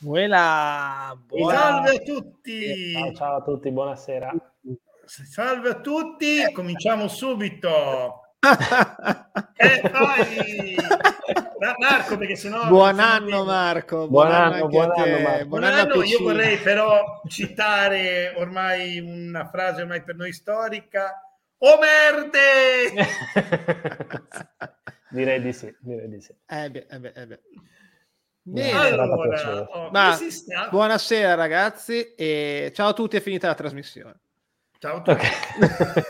Buona, buona... Salve a tutti! Ciao, ciao a tutti, buonasera. Salve a tutti, cominciamo subito. che fai? Marco, perché sennò... Buon anno Marco, buon, buon anno, buon anno, Marco. Buon anno, io vorrei però citare ormai una frase ormai per noi storica. Oh merde! direi di sì, direi di sì. Eh beh, eh beh, eh beh. Bene, allora, oh, Ma, buonasera ragazzi e ciao a tutti, è finita la trasmissione. Ciao a tutti. Okay.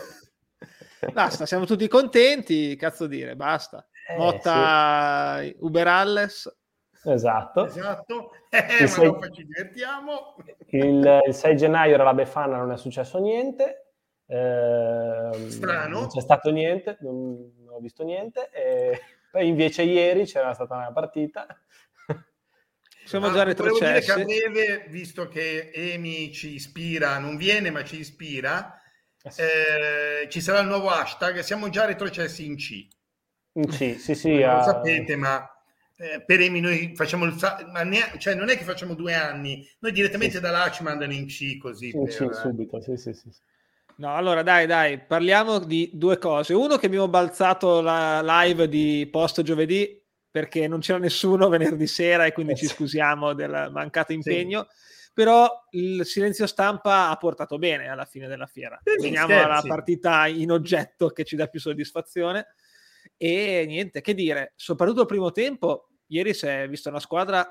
basta, siamo tutti contenti, cazzo dire, basta. Eh, Motta sì. Uber Alles. Esatto. Esatto. Eh, ma sei... dopo ci divertiamo. Il, il 6 gennaio era la Befana, non è successo niente. Eh, Strano. Non c'è stato niente, non, non ho visto niente. E poi invece ieri c'era stata una partita siamo ah, già retrocessi. Dire che a breve, visto che Emi ci ispira, non viene ma ci ispira, eh eh, ci sarà il nuovo hashtag, siamo già retrocessi in C. In C, sì, sì. Non lo sapete, ma eh, per Emi noi facciamo il... Ma ne, cioè non è che facciamo due anni, noi direttamente sì, dall'A ci mandano in C così. In per, C subito, sì, sì, sì. No, allora dai, dai, parliamo di due cose. Uno che abbiamo balzato la live di post giovedì perché non c'era nessuno venerdì sera e quindi ci eh scusiamo del mancato impegno. Sì. Però il silenzio stampa ha portato bene alla fine della fiera. Veniamo alla partita in oggetto che ci dà più soddisfazione. E niente, che dire, soprattutto il primo tempo, ieri si è vista una squadra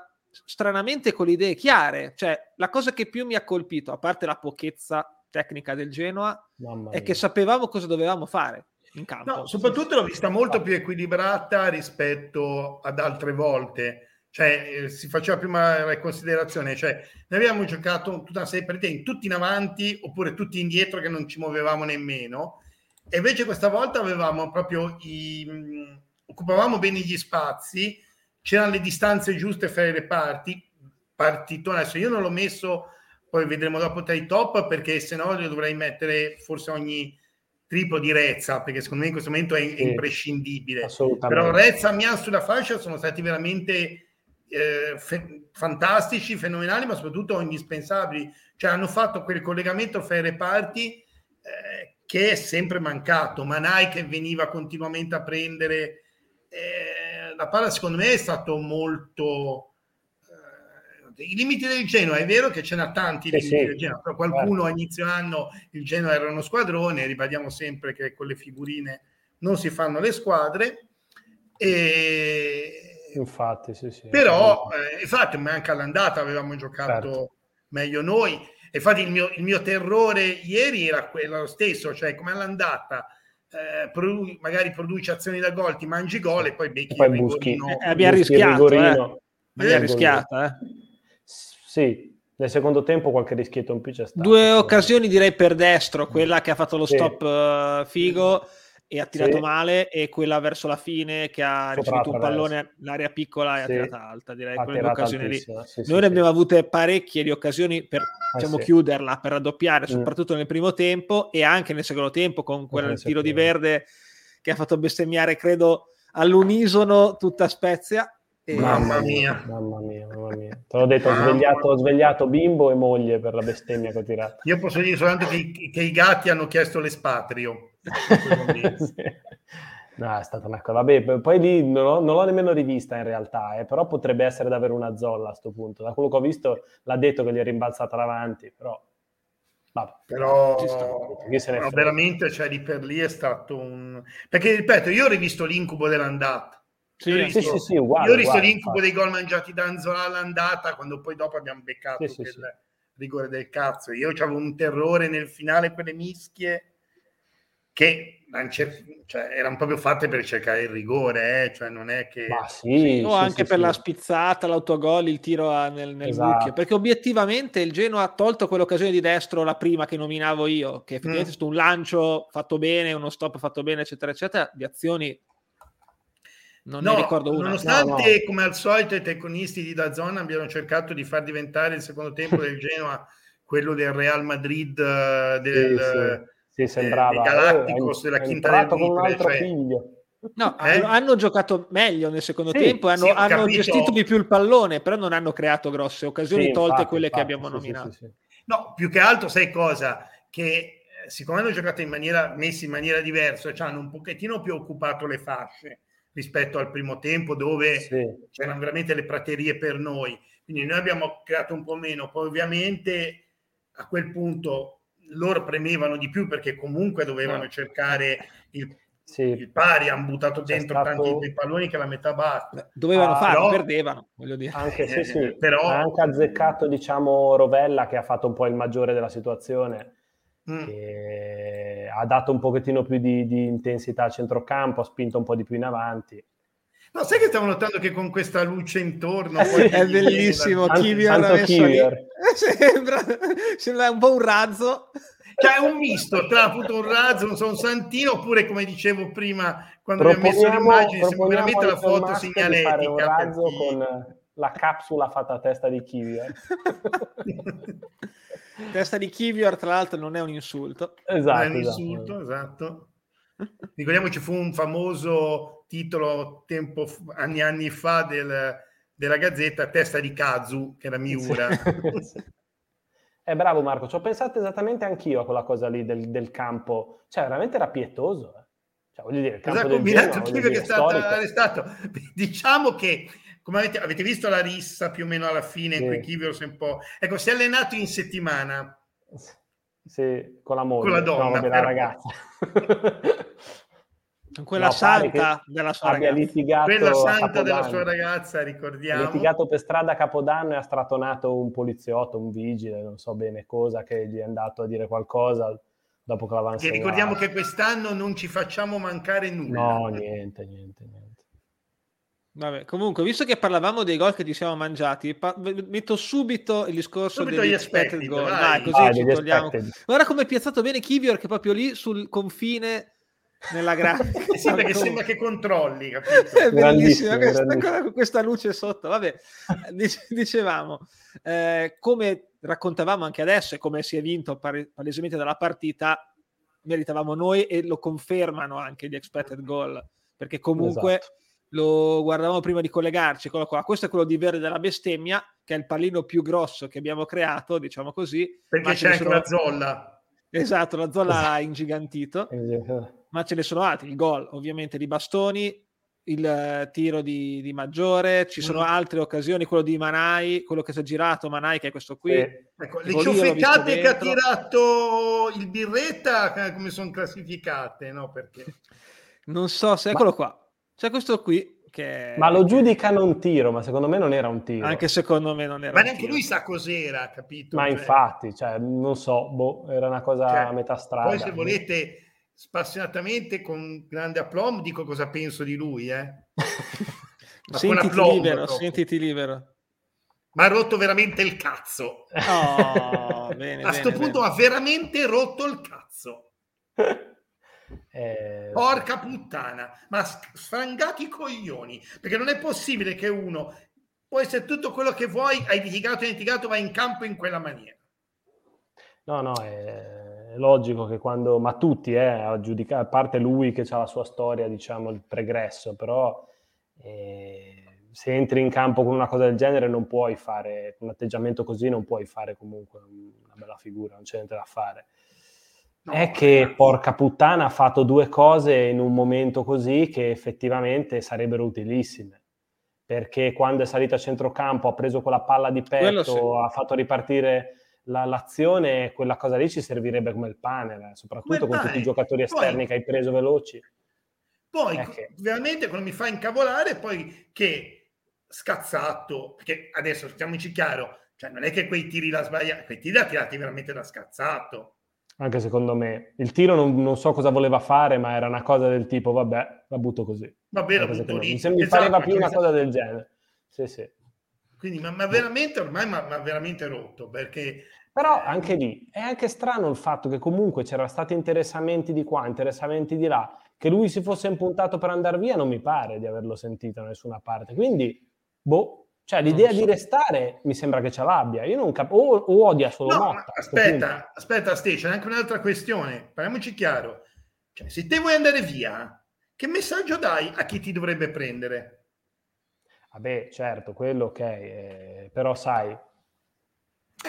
stranamente con le idee chiare. Cioè, la cosa che più mi ha colpito, a parte la pochezza tecnica del Genoa, è che sapevamo cosa dovevamo fare in campo. No, soprattutto l'ho vista molto più equilibrata rispetto ad altre volte. Cioè, eh, si faceva prima la considerazione, cioè, noi abbiamo giocato tutta una serie di partite tutti in avanti oppure tutti indietro che non ci muovevamo nemmeno. E invece questa volta avevamo proprio i, mh, occupavamo bene gli spazi, c'erano le distanze giuste fra i reparti. Partito adesso io non l'ho messo, poi vedremo dopo tra i top perché se no lo dovrei mettere forse ogni triplo di Rezza, perché secondo me in questo momento è, sì, imprescindibile. Però Rezza e Mian sulla fascia sono stati veramente eh, fe- fantastici, fenomenali, ma soprattutto indispensabili. Cioè hanno fatto quel collegamento fra i reparti eh, che è sempre mancato. Manai che veniva continuamente a prendere eh, la palla, secondo me è stato molto i limiti del Genoa è vero che ce n'ha tanti eh limiti sì, del Genoa, però qualcuno certo. a inizio anno il Genoa era uno squadrone, ribadiamo sempre che con le figurine non si fanno le squadre. E... Infatti, sì, sì. Però, eh, infatti, anche all'andata avevamo giocato certo. meglio noi. Infatti, il mio, il mio terrore ieri era quello stesso, cioè come all'andata. Eh, produ- magari produci azioni da gol, ti mangi gol e poi becchi e poi il rigorino. Eh, abbiamo rischiato, eh. abbiamo rischiato, eh. Sì, nel secondo tempo qualche rischietto in più c'è stato. Due occasioni direi per destro, quella che ha fatto lo sì. stop uh, figo e ha tirato sì. male e quella verso la fine che ha ricevuto un pallone l'area piccola e sì. ha tirata alta direi ha quelle occasioni lì sì, noi ne abbiamo avute parecchie di occasioni per ah, diciamo, chiuderla per raddoppiare mm. soprattutto nel primo tempo e anche nel secondo tempo con quel tiro di verde che ha fatto bestemmiare credo all'unisono tutta Spezia e... Mamma mia. Mamma mia, mamma mia. Te l'ho detto, ho svegliato, ho svegliato, bimbo e moglie per la bestemmia che ho tirato. Io posso dire soltanto che, che i gatti hanno chiesto l'espatrio. sì. No, è stata una cosa. Vabbè, poi lì non, ho, non l'ho nemmeno rivista in realtà, eh, però potrebbe essere davvero una zolla a questo punto. Da quello che ho visto l'ha detto che gli è rimbalzata davanti, però... Vabbè, però no, veramente, cioè, lì per lì è stato un... Perché, ripeto, io ho rivisto l'incubo dell'andata sì, io, sì, sì, sì, uguale, io ho visto l'incubo dei gol mangiati da Anzola all'andata quando poi dopo abbiamo beccato sì, il rigore del cazzo. Io avevo un terrore nel finale quelle mischie che cioè, erano proprio fatte per cercare il rigore, eh? cioè non è che... Ma sì, o anche per la spizzata, l'autogol, il tiro nel, nel esatto. bucchio, perché obiettivamente il Genoa ha tolto quell'occasione di destro, la prima che nominavo io, che effettivamente mm. è stato un lancio fatto bene, uno stop fatto bene, eccetera, eccetera, di azioni non no, ne ricordo una. Nonostante, no, no. come al solito, i tecnisti di Dazon abbiano cercato di far diventare il secondo tempo del Genoa quello del Real Madrid, eh, del, sì, sì. Sì, sembrava, eh, Galacticos, eh, della quinta del altro cioè, figlio. No, eh? hanno giocato meglio nel secondo sì, tempo, hanno, sì, hanno gestito di più il pallone, però non hanno creato grosse occasioni, sì, tolte infatti, quelle infatti, che abbiamo nominato. No, più che altro, sai cosa? Che eh, siccome hanno giocato in maniera, messi in maniera diversa, cioè hanno un pochettino più occupato le fasce rispetto al primo tempo dove c'erano veramente le praterie per noi. Quindi noi abbiamo creato un po' meno, poi ovviamente a quel punto loro premevano di più perché comunque dovevano cercare il sì. il pari hanno buttato dentro stato... tanti dei palloni che la metà basta. Dovevano ah, farlo, però... perdevano, voglio dire. Anche, sì, sì. però... Ha anche azzeccato, diciamo, Rovella che ha fatto un po' il maggiore della situazione. Mm. ha dato un pochettino più di, di, intensità a centrocampo, ha spinto un po' di più in avanti. No, sai che stavo notando che con questa luce intorno eh sì, è bellissimo. Kivior sembra, sembra un po' un razzo. Cioè è un misto tra appunto un razzo, non so, un santino, oppure come dicevo prima, quando abbiamo messo l'immagine, sembra veramente la foto segnaletica. un razzo con la capsula fatta a testa di Kivior. testa di Kivior, tra l'altro, non è un insulto. Esatto. Non è un esatto. insulto, esatto. Ricordiamoci, fu un famoso titolo tempo, anni anni fa del, della Gazzetta, Testa di Kazu, che era Miura. Eh, bravo Marco, ci ho pensato esattamente anch'io a quella cosa lì del, del campo. Cioè, veramente era pietoso. Eh. Cioè, voglio dire, il campo esatto, combinato Genoa, che è stato arrestato. Diciamo che, come avete, avete, visto la rissa più o meno alla fine, sì. quei Kivios un po'... Ecco, si è allenato in settimana. Sì, con la moglie. Con la donna. No, vabbè, la ragazza. quella no, santa della sua ragazza. Litigato quella santa della sua ragazza, ricordiamo. Ha litigato per strada a Capodanno e ha stratonato un poliziotto, un vigile, non so bene cosa, che gli è andato a dire qualcosa dopo che l'avevano segnato. ricordiamo che quest'anno non ci facciamo mancare nulla. No, niente, niente, niente. Vabbè, comunque, visto che parlavamo dei gol che ci siamo mangiati, pa- metto subito il discorso subito degli expected goal. Dai, così ah, ci togliamo. Expected. Guarda come è piazzato bene Kivior che è proprio lì sul confine nella grafica. sì, perché sembra che controlli, capito? È bellissima questa, questa luce sotto. Vabbè, dicevamo, eh, come raccontavamo anche adesso e come si è vinto palesemente dalla partita, meritavamo noi e lo confermano anche gli expected goal, perché comunque esatto. lo guardavamo prima di collegarci, qua. questo è quello di Verde della bestemmia, che è il pallino più grosso che abbiamo creato, diciamo così. Perché c'è anche la zolla. Esatto, la zolla esatto. ha ingigantito ma ce ne sono altri. Il gol, ovviamente, di Bastoni, il uh, tiro di, di, Maggiore, ci sono mm. altre occasioni, quello di Manai, quello che si è girato Manai, che è questo qui. Eh, ecco, le ciuffettate che ha tirato il Birretta, eh, come sono classificate, no? Perché... Non so se, eccolo ma... qua, c'è questo qui. Che... Ma lo giudicano un tiro, ma secondo me non era un tiro. Anche secondo me non era Ma neanche lui sa cos'era, capito? Ma cioè... infatti, cioè, non so, boh, era una cosa cioè, a metà strada. Poi se volete spassionatamente con grande aplomb dico cosa penso di lui eh? sentiti aplomb, libero sentiti libero. Ma ha rotto veramente il cazzo. Oh, bene, a questo punto bene. ha veramente rotto il cazzo. Eh... porca puttana ma sfrangati i coglioni perché non è possibile che uno può essere tutto quello che vuoi hai litigato e litigato va in campo in quella maniera. No no è è logico che quando, ma tutti, eh, a, giudicare, a parte lui che ha la sua storia, diciamo, il pregresso, però eh, se entri in campo con una cosa del genere non puoi fare, con un atteggiamento così non puoi fare comunque una bella figura, non c'è niente da fare. No, è che porca puttana ha fatto due cose in un momento così che effettivamente sarebbero utilissime. Perché quando è salito a centrocampo ha preso quella palla di petto, ha fatto ripartire la, l'azione, quella cosa lì ci servirebbe come il pane, eh, soprattutto come con tutti i giocatori esterni poi, che hai preso veloci. Poi, eh che... veramente, quello mi fa incavolare, poi che scazzato, perché adesso stiamoci chiaro, cioè non è che quei tiri la sbaglia, quei tiri la tirati veramente da scazzato. Anche secondo me. Il tiro non, non, so cosa voleva fare, ma era una cosa del tipo, vabbè, la butto così. Vabbè, la butto lì. Mi, mi esatto, pareva più una cosa del genere. Sì, sì. Quindi, ma, ma veramente, ormai mi ha veramente rotto, perché però anche lì è anche strano il fatto che comunque c'erano stati interessamenti di qua, interessamenti di là, che lui si fosse impuntato per andare via non mi pare di averlo sentito da nessuna parte. Quindi, boh, cioè l'idea so. di restare mi sembra che ce l'abbia. Io non capisco, o, o, odia solo no, Motta. Aspetta, aspetta Ste, c'è anche un'altra questione, parliamoci chiaro. Cioè, se te vuoi andare via, che messaggio dai a chi ti dovrebbe prendere? Vabbè, certo, quello ok, eh, però sai,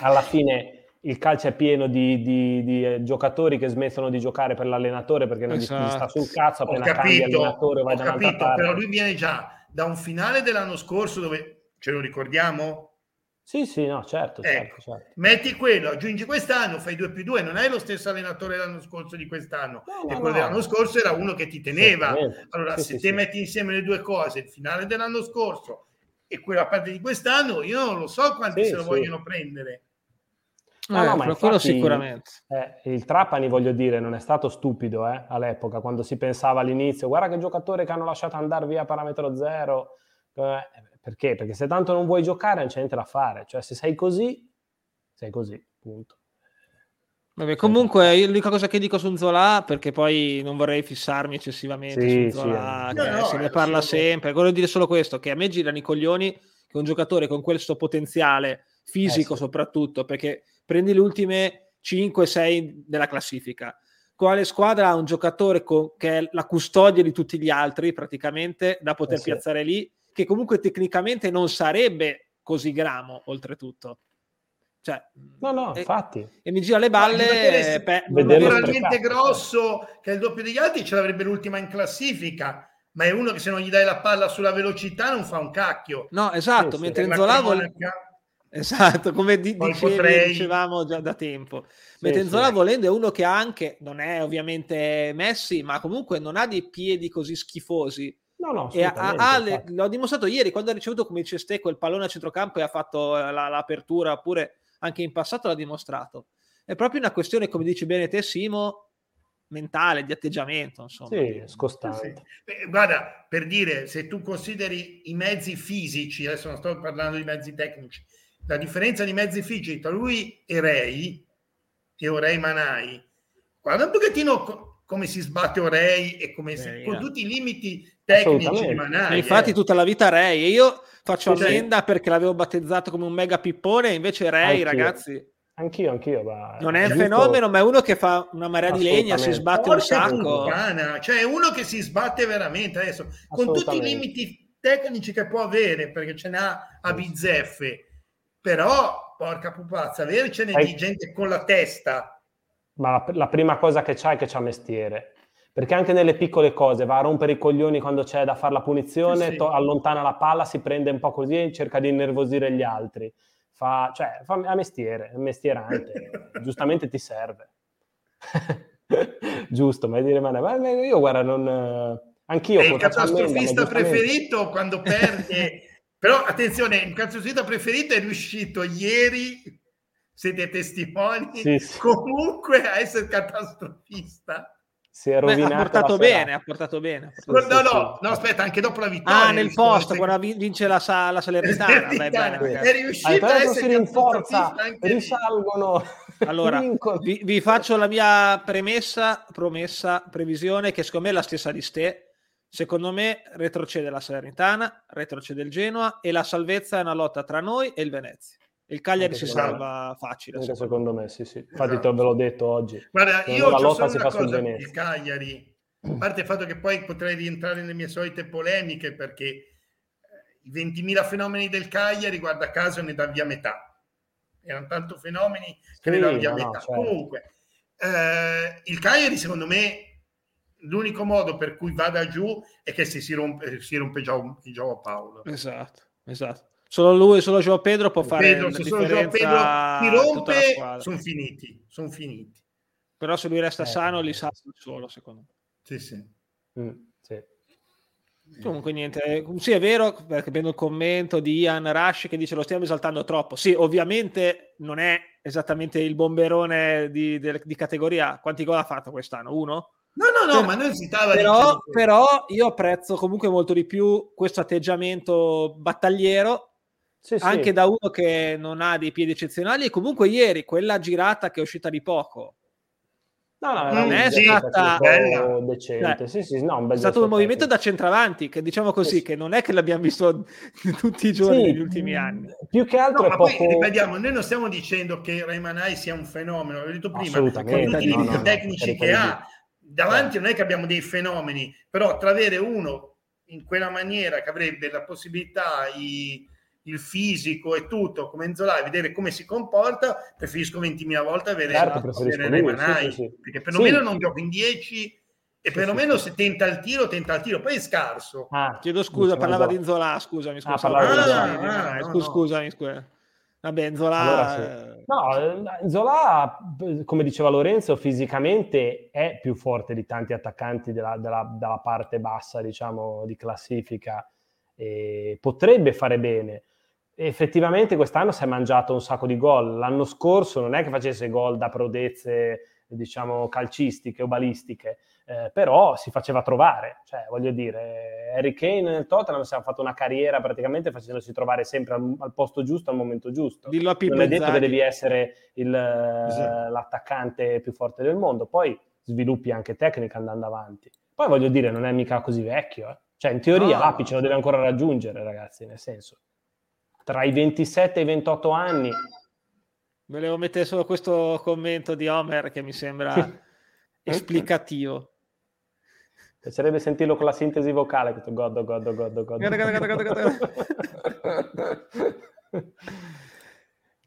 alla fine il calcio è pieno di, di, di, eh, giocatori che smettono di giocare per l'allenatore perché non esatto. gli sta sul cazzo appena capito, cambia allenatore vai ho capito, però lui viene già da un finale dell'anno scorso dove ce lo ricordiamo? Sì, sì, no, certo, ecco, certo, certo. Metti quello, aggiungi quest'anno, fai 2 più 2, non hai lo stesso allenatore dell'anno scorso di quest'anno. No, e quello no. dell'anno scorso era uno che ti teneva. Allora, sì, se sì, te sì. metti insieme le due cose, il finale dell'anno scorso e quella parte di quest'anno, io non lo so quanti se lo vogliono prendere. No, eh, no, ma infatti, sicuramente. Eh, il Trapani, voglio dire, non è stato stupido eh, all'epoca, quando si pensava all'inizio, guarda che giocatori che hanno lasciato andare via parametro zero. Eh, perché? Perché se tanto non vuoi giocare non c'è niente da fare. Cioè, se sei così, sei così, punto. Vabbè, comunque l'unica cosa che dico su Zola, perché poi non vorrei fissarmi eccessivamente sì, su Zola, sì, che no, se no, ne parla sempre, voglio dire solo questo, che a me girano i coglioni che un giocatore con questo potenziale fisico eh sì. soprattutto, perché prendi le ultime 5-6 della classifica. Quale squadra ha un giocatore con, che è la custodia di tutti gli altri praticamente da poter eh sì. piazzare lì, che comunque tecnicamente non sarebbe così gramo oltretutto. Cioè, no, no, e, infatti. E mi gira le balle. Pe- veramente grosso che è il doppio degli altri, ce l'avrebbe l'ultima in classifica. Ma è uno che se non gli dai la palla sulla velocità non fa un cacchio. No, esatto, sì, mentre. Zola vol- Esatto, come di, dicevi, potrei... dicevamo già da tempo. Sì, Metenzola sì. volendo è uno che ha anche, non è ovviamente Messi, ma comunque non ha dei piedi così schifosi. No, no, e ha, ha le, l'ho dimostrato ieri quando ha ricevuto come dice Ste quel pallone a centrocampo e ha fatto la, l'apertura, oppure anche in passato l'ha dimostrato. È proprio una questione, come dici bene te, Simo, mentale, di atteggiamento, insomma. Sì, scostante. Sì. Guarda, per dire, se tu consideri i mezzi fisici, adesso non sto parlando di mezzi tecnici, la differenza di mezzi fisici tra lui e Ray, e Orei Manai, guarda un pochettino come si sbatte Orei e come si, con tutti i limiti tecnici di Manai. infatti eh. tutta la vita Ray, e io faccio cioè, ammenda perché l'avevo battezzato come un mega pippone, invece Ray, ragazzi... Anch'io, anch'io. Ma non è un fenomeno, ma è uno che fa una marea di legna, si sbatte un sacco. cioè è uno che si sbatte veramente adesso, con tutti i limiti tecnici che può avere, perché ce n'ha a bizzeffe però porca pupazza, avercene Hai... di gente con la testa. Ma la, la prima cosa che c'ha è che c'ha mestiere. Perché anche nelle piccole cose va a rompere i coglioni quando c'è da fare la punizione, sì, sì. To- allontana la palla, si prende un po' così e cerca di innervosire gli altri. Fa, cioè, fa a mestiere, è mestierante, giustamente ti serve. Giusto, ma dire, ma, ma io guarda, non... Anch'io... È il catastrofista preferito quando perde Però attenzione, il calciosita preferito è riuscito ieri, siete testimoni, sì, sì. comunque a essere catastrofista. Si è rovinato Beh, ha portato bene, ha portato bene. No, no, no, aspetta, anche dopo la vittoria. Ah, nel posto, quando vince la, la Salernitana. Beh, bene, è riuscito a essere si rinforza, risalgono. Allora, vi, vi, faccio la mia premessa, promessa, previsione, che secondo me è la stessa di Ste Secondo me retrocede la Salernitana, retrocede il Genoa e la salvezza è una lotta tra noi e il Venezia. Il Cagliari si salva facile. Anche secondo me, sì, sì. Infatti esatto. te ve l'ho detto oggi. Guarda, io la lotta si fa sul Venezia. Il Cagliari, a parte il fatto che poi potrei rientrare nelle mie solite polemiche perché eh, i 20.000 fenomeni del Cagliari, guarda caso, ne dà via metà. Erano tanto fenomeni che sì, ne dà via no, metà. certo. Comunque, eh, il Cagliari secondo me l'unico modo per cui vada giù è che se si rompe, si rompe Gio, Gio Paolo. Esatto, esatto. Solo lui, solo Gio Pedro può fare Pedro, se solo Gio Pedro si rompe, sono finiti, sono finiti. Però se lui resta eh, sano, li sa solo, secondo me. Sì, sì. Mm, sì. Comunque niente, sì è vero, perché vedo il commento di Ian Rush che dice lo stiamo esaltando troppo. Sì, ovviamente non è esattamente il bomberone di, di, di categoria. Quanti gol ha fatto quest'anno? Uno? No, no, no, ma non si stava però, però io apprezzo comunque molto di più questo atteggiamento battagliero sì, anche sì. da uno che non ha dei piedi eccezionali e comunque ieri quella girata che è uscita di poco No, no, non è stata decente. Cioè, sì, sì, no, è stato un movimento da centravanti, che diciamo così, sì. che non è che l'abbiamo visto tutti i giorni negli ultimi anni. Più che altro no, è poco... poi, ripetiamo, noi non stiamo dicendo che Raymanai sia un fenomeno, l'ho detto prima, con tutti i limiti tecnici che ha, davanti non è che abbiamo dei fenomeni, però tra avere uno in quella maniera che avrebbe la possibilità, i, il fisico e tutto come Enzola e vedere come si comporta, preferisco 20.000 volte avere, certo, avere Remanai, sì, sì, sì. perché perlomeno sì. non gioco in 10 e perlomeno se tenta il tiro, tenta il tiro, poi è scarso. Ah, chiedo scusa, parlava di Zola, scusami, ah, scusa. Ah, ah, ah, no, scusami, scusa. Vabbè, Zola... Allora, sì. No, Zola, come diceva Lorenzo, fisicamente è più forte di tanti attaccanti della, della, della parte bassa, diciamo, di classifica. E potrebbe fare bene. Effettivamente quest'anno si è mangiato un sacco di gol. L'anno scorso non è che facesse gol da prodezze, diciamo, calcistiche o balistiche eh, però si faceva trovare, cioè voglio dire, Harry Kane nel Tottenham si è fatto una carriera praticamente facendosi trovare sempre al, al posto giusto, al momento giusto. Dillo a Pippo non è detto che devi essere il, esatto. l'attaccante più forte del mondo, poi sviluppi anche tecnica andando avanti. Poi voglio dire, non è mica così vecchio, eh? cioè in teoria no. l'apice lo deve ancora raggiungere, ragazzi, nel senso, tra i 27 e i 28 anni... Volevo mettere solo questo commento di Homer che mi sembra esplicativo. Piacerebbe sentirlo con la sintesi vocale, questo godo, godo, godo, godo.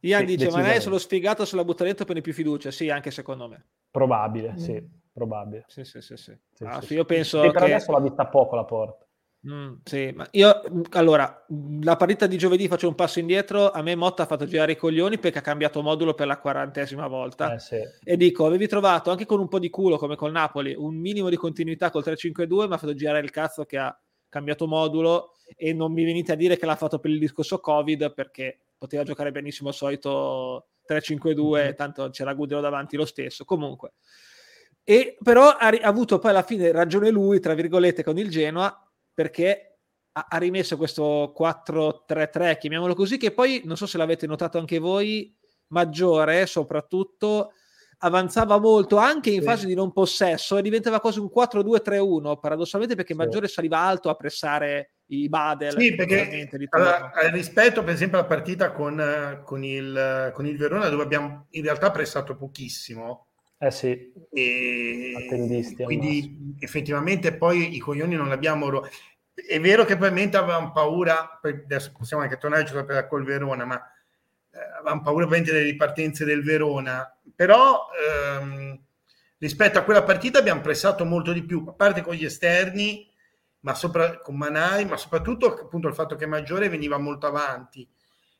Ian sì, dice, ma lei è solo sfigato sulla butta dentro per più fiducia. Sì, anche secondo me. Probabile, mm. sì, probabile. Sì, sì, sì. sì. sì, ah, sì io penso sì, che... per adesso l'ha vista poco la porta. Mm, sì, ma io allora la partita di giovedì faccio un passo indietro. A me Motta ha fatto girare i coglioni perché ha cambiato modulo per la quarantesima volta. Eh, sì. E dico: avevi trovato anche con un po' di culo come col Napoli un minimo di continuità col 3-5-2, ma ha fatto girare il cazzo che ha cambiato modulo. E non mi venite a dire che l'ha fatto per il discorso Covid perché poteva giocare benissimo al solito 3-5-2, mm-hmm. tanto c'era Gudelo davanti lo stesso. Comunque. E però ha, ha avuto poi alla fine ragione lui, tra virgolette, con il Genoa perché ha, ha rimesso questo 4-3-3, chiamiamolo così, che poi non so se l'avete notato anche voi, maggiore soprattutto avanzava molto anche in sì. fase di non possesso e diventava quasi un 4-2-3-1 paradossalmente perché sì. Maggiore saliva alto a pressare i Badel sì perché allora, rispetto per esempio alla partita con, con, il, con il Verona dove abbiamo in realtà pressato pochissimo eh sì, e quindi effettivamente poi i coglioni non l'abbiamo... Ro- è vero che probabilmente avevamo paura, adesso possiamo anche giocare col Verona, ma eh, avevamo paura ovviamente delle ripartenze del Verona, però ehm, rispetto a quella partita abbiamo pressato molto di più, a parte con gli esterni, ma sopra, con Manai, ma soprattutto appunto il fatto che Maggiore veniva molto avanti.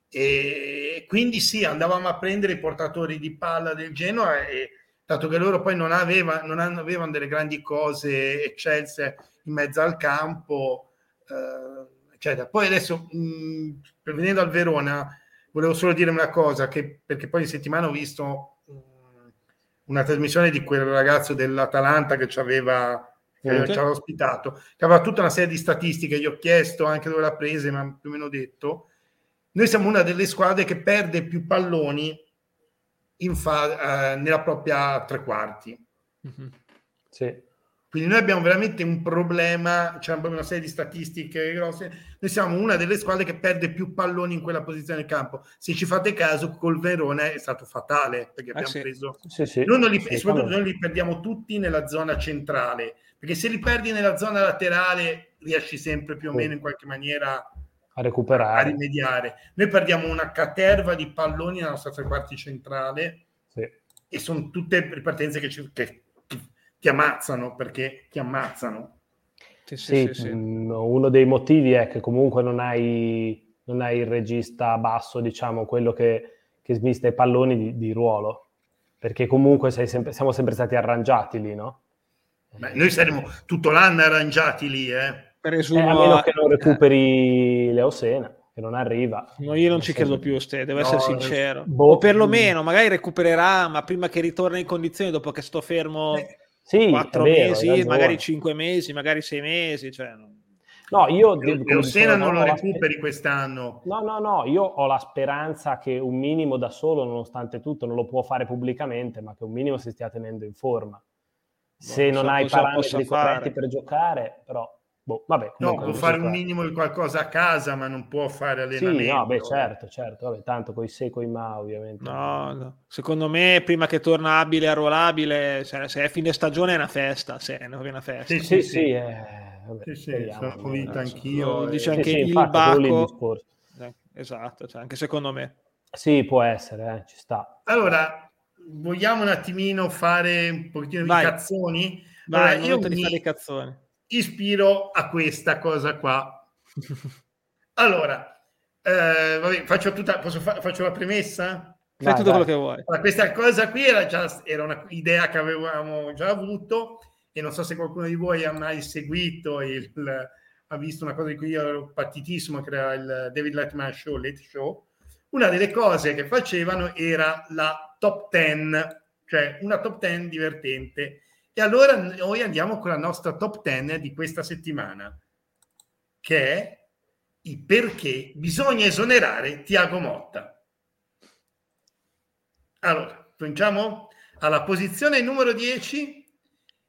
E quindi sì, andavamo a prendere i portatori di palla del Genoa e dato che loro poi non, aveva, non avevano delle grandi cose eccelse in mezzo al campo, eh, eccetera. Poi adesso, mh, venendo al Verona, volevo solo dire una cosa, che, perché poi in settimana ho visto mh, una trasmissione di quel ragazzo dell'Atalanta che ci aveva che ci aveva ospitato, che aveva tutta una serie di statistiche, gli ho chiesto anche dove l'ha prese, ma più o meno detto. Noi siamo una delle squadre che perde più palloni fa- eh, nella propria tre quarti. Mm-hmm. Sì. Quindi noi abbiamo veramente un problema, c'è una serie di statistiche grosse. Noi siamo una delle squadre che perde più palloni in quella posizione del campo. Se ci fate caso, col Verona è stato fatale perché ah, abbiamo ah, sì. preso. Sì, sì. Noi non li, soprattutto noi li perdiamo tutti nella zona centrale perché se li perdi nella zona laterale riesci sempre più o meno in qualche maniera a recuperare, a rimediare. Noi perdiamo una caterva di palloni nella nostra tre quarti centrale sì. e sono tutte ripartenze che, ci, che ti ammazzano perché ti ammazzano. Sì, sì, sì, mm, uno dei motivi è che comunque non hai, non hai il regista basso, diciamo, quello che, che smista i palloni di, di ruolo, perché comunque sempre, siamo sempre stati arrangiati lì, no? Beh, noi saremo tutto l'anno arrangiati lì, eh? Presumo... Eh, a meno che non recuperi eh. Leosena, che non arriva. No, io non ci credo più, Ste, devo no, essere sincero. Boh, o perlomeno, magari recupererà, ma prima che ritorni in condizioni, dopo che sto fermo eh, sì, quattro vero, mesi, magari cinque mesi, magari sei mesi. Cioè... No, io... Leosena non lo recuperi quest'anno. No, no, no, io ho la speranza che un minimo da solo, nonostante tutto, non lo può fare pubblicamente, ma che un minimo si stia tenendo in forma. Se non, non so hai parametri corretti per giocare, però Boh, vabbè, no, può fare un minimo di qualcosa a casa, ma non può fare allenamento. Sì, no, beh, certo, certo, vabbè, tanto con i se coi ma, ovviamente. No, no, secondo me prima che torna abile e arruolabile, cioè, se è fine stagione è una festa, se è una festa. Sì, sì, sì, sì, eh, vabbè, sì, sì sono convinto anch'io. Dice anche sì, il Baco. Eh, esatto, cioè, anche secondo me. Sì, può essere, eh, ci sta. Allora, vogliamo un attimino fare un pochettino Vai. di cazzoni? Vai, allora, io mi fare i cazzoni ispiro a questa cosa qua. Allora, eh, vabbè, faccio, tutta, posso fa, faccio la premessa? Fai tutto quello che vuoi. Allora, questa cosa qui era già era un'idea che avevamo già avuto e non so se qualcuno di voi ha mai seguito il, ha visto una cosa di cui io ero partitissimo che era il David Letterman Show, Late Show. Una delle cose che facevano era la top 10, cioè una top 10 divertente e allora noi andiamo con la nostra top 10 di questa settimana, che è i perché bisogna esonerare Tiago Motta. Allora, cominciamo alla posizione numero 10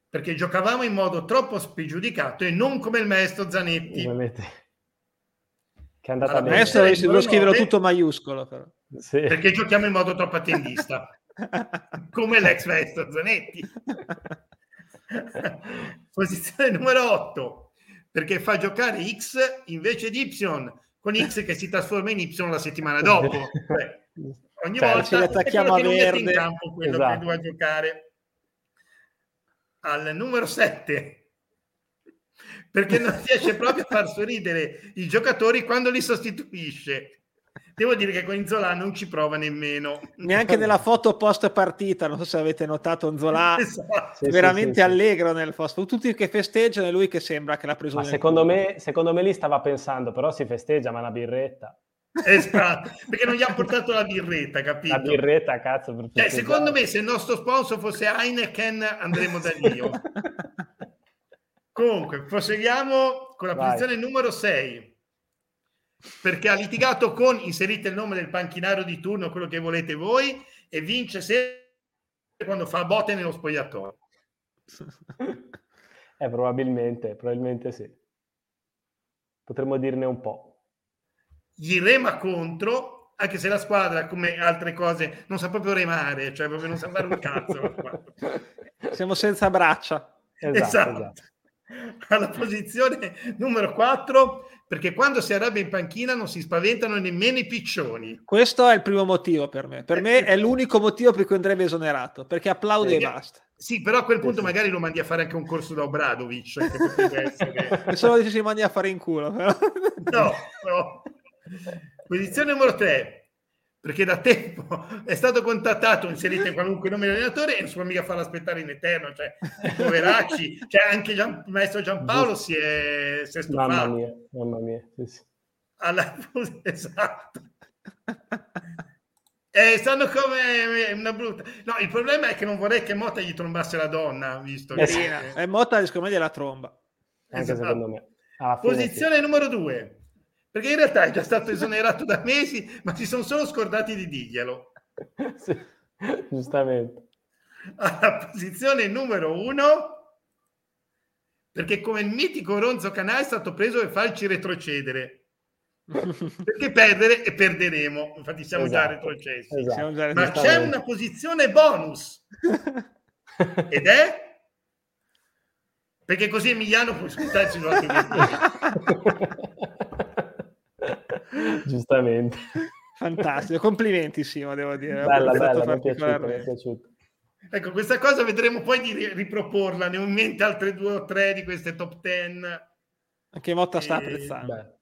perché giocavamo in modo troppo spregiudicato e non come il maestro Zanetti. Che è andata bene. Maestro devo scriverlo tutto maiuscolo però. Sì. Perché giochiamo in modo troppo attendista. come l'ex maestro Zanetti. Posizione numero 8, perché fa giocare X invece di Y, con X che si trasforma in Y la settimana dopo. Cioè, ogni cioè, volta ci attacchiamo a verde. in campo quello esatto. che doveva giocare. Al numero 7, perché non riesce proprio a far sorridere i giocatori quando li sostituisce. Devo dire che con Inzola non ci prova nemmeno. Neanche nella foto post partita, non so se avete notato Inzola esatto. veramente sì, sì, allegro sì. nel post. Tutti che festeggiano e lui che sembra che l'ha preso. Ma secondo me, secondo me lì stava pensando, però si festeggia, ma una birretta. Esatto, perché non gli ha portato la birretta, capito? La birretta, cazzo. Per cioè, secondo me, se il nostro sponsor fosse Heineken, andremo da Dio. Comunque, proseguiamo con la Vai. posizione numero 6 perché ha litigato con, inserite il nome del panchinario di turno, quello che volete voi, e vince sempre quando fa botte nello spogliatoio. Eh, probabilmente, probabilmente sì. Potremmo dirne un po'. Gli rema contro, anche se la squadra, come altre cose, non sa proprio remare, cioè proprio non sa fare un cazzo. Siamo senza braccia. Esatto. esatto. esatto. Alla posizione numero 4 perché quando si arrabbia in panchina non si spaventano nemmeno i piccioni. Questo è il primo motivo per me. Per me è l'unico motivo per cui andrebbe esonerato, perché applaude perché, e basta. Sì, però a quel punto sì, magari lo mandi a fare anche un corso da Obradovic. Essere... e solo dice si mandi a fare in culo. Però. no, no. Posizione numero 3 perché da tempo è stato contattato, inserite qualunque nome di allenatore e non si può mica farlo aspettare in eterno, cioè poveracci, cioè anche Gian, il maestro Giampaolo si è, si è stufato. Mamma mia, mamma mia. Sì, sì. Alla, esatto. Eh, stanno come una brutta. No, il problema è che non vorrei che Motta gli trombasse la donna, visto eh, che... E eh, Motta, secondo me, gliela tromba. Anche esatto. secondo me. Posizione sì. numero due perché in realtà è già stato esonerato da mesi, ma si sono solo scordati di dirglielo. Sì, giustamente. Alla posizione numero uno, perché come il mitico Ronzo Canà è stato preso per farci retrocedere. perché perdere e perderemo, infatti siamo esatto, già retrocessi. Esatto. Già ma c'è una posizione bonus ed è perché così Emiliano può ascoltarci Giustamente. Fantastico, complimenti Simo, devo dire. Bella, bella, mi è piaciuto, mi è piaciuto. Ecco, questa cosa vedremo poi di riproporla, ne ho in mente altre due o tre di queste top ten. Anche Motta e... sta apprezzando. Beh.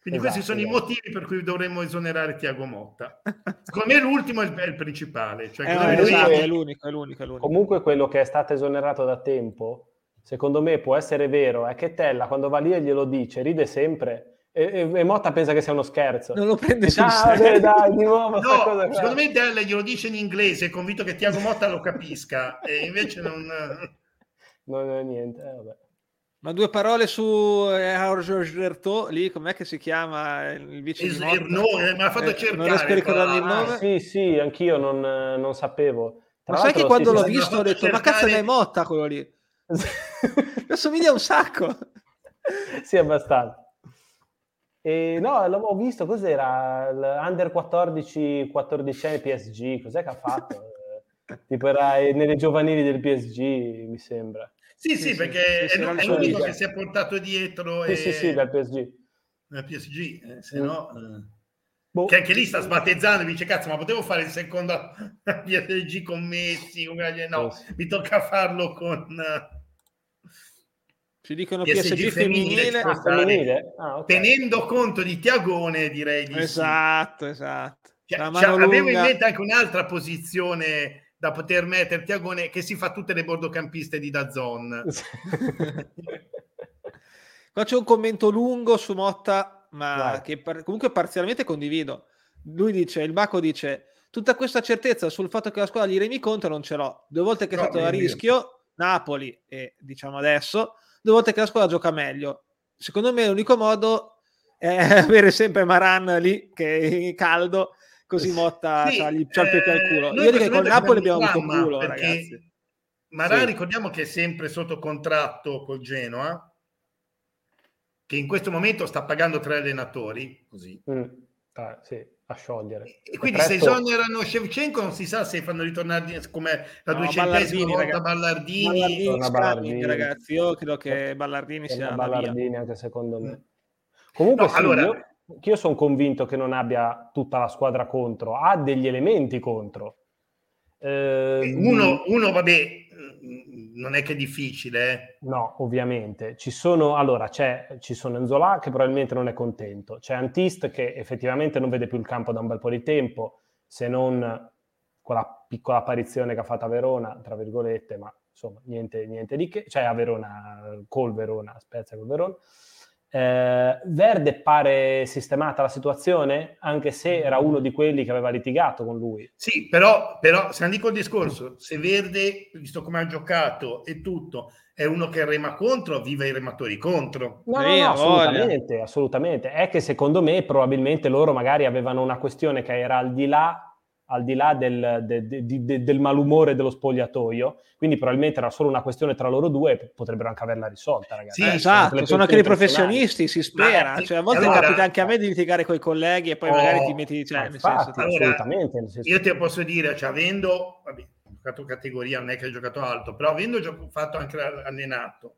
Quindi esatto, questi sono esatto. i motivi per cui dovremmo esonerare Tiago Motta. Secondo me l'ultimo è il, è il principale. Cioè è, lui... esatto, è, l'unico, è, l'unico, è l'unico. Comunque quello che è stato esonerato da tempo, secondo me può essere vero, è che Tella quando va lì e glielo dice, ride sempre e, e, e, Motta pensa che sia uno scherzo. Non lo prende sul ah, serio. Dai, di nuovo, no, secondo me Dell glielo dice in inglese, convinto che Tiago Motta lo capisca, e invece non... non è niente, eh, Ma due parole su eh, lì com'è che si chiama il vice es- di no, me l'ha fatto eh, cercare. Non riesco a ricordarmi il nome. Ah, sì, sì, anch'io non, non sapevo. Tra ma sai che quando sì, l'ho visto ho detto, cercare... ma cazzo è Motta quello lì? Mi assomiglia un sacco. sì, abbastanza. E no, l'avevo visto, cos'era? L'Under 14, 14 anni PSG, cos'è che ha fatto? tipo era nelle giovanili del PSG, mi sembra. Sì, sì, sì perché sì, è, è l'unico che si è portato dietro. Sì, e... sì, sì, dal PSG. Dal PSG, eh, se mm. no... Eh. Boh. Che anche lì sta sbattezzando, dice cazzo, ma potevo fare il secondo PSG con Messi, con... no, sì. mi tocca farlo con ci dicono PSG, PSG femminile, ah, femminile? Ah, okay. tenendo conto di Tiagone, direi di esatto, sì. esatto. Cioè, cioè, avevo in mente anche un'altra posizione da poter mettere Tiagone che si fa tutte le bordocampiste di Dazon. Qua c'è un commento lungo su Motta, ma Vai. che par- comunque parzialmente condivido. Lui dice, il Baco dice, tutta questa certezza sul fatto che la squadra gli remi conto non ce l'ho. Due volte che è no, stato a rischio, Napoli e diciamo adesso, due volte che la squadra gioca meglio. Secondo me l'unico modo è avere sempre Maran lì che è caldo, così Motta sì, c'ha, gli, c'ha il pepe al culo. Eh, Io direi che con Napoli abbiamo avuto un culo, ragazzi. Maran sì. ricordiamo che è sempre sotto contratto col Genoa, che in questo momento sta pagando tre allenatori, così. Mm. Ah, sì a sciogliere. E quindi presto... se esonerano Shevchenko non si sa se fanno ritornare come la no, duecentesima volta Ballardini. Ballardini, Ballardini. ragazzi, io credo che Ballardini sia Ballardini anche secondo me. Comunque no, sì, allora... io, io sono convinto che non abbia tutta la squadra contro, ha degli elementi contro. Eh, uno, uno, vabbè, non è che è difficile. Eh. No, ovviamente. Ci sono, allora, c'è, ci sono Enzola che probabilmente non è contento, c'è Antist che effettivamente non vede più il campo da un bel po' di tempo, se non quella piccola apparizione che ha fatto a Verona, tra virgolette, ma insomma, niente, niente di che, cioè a Verona, col Verona, Spezia col Verona. Eh, Verde pare sistemata la situazione, anche se era uno di quelli che aveva litigato con lui. Sì, però, però se dico il discorso, se Verde, visto come ha giocato e tutto, è uno che rema contro, vive i rematori contro. No, no, no assolutamente, assolutamente. È che secondo me probabilmente loro magari avevano una questione che era al di là al di là del, de, de, de, del, malumore dello spogliatoio, quindi probabilmente era solo una questione tra loro due e potrebbero anche averla risolta, ragazzi. Sì, eh, esatto, sono, sono anche dei professionisti, si spera, Ma, cioè, a volte allora, capita anche a me di litigare con i colleghi e poi oh, magari ti metti, cioè, nel infatti, senso, allora, assolutamente. Nel senso. Io te posso dire, cioè, avendo, vabbè, giocato categoria, non è che hai giocato alto, però avendo giocato, fatto anche allenato,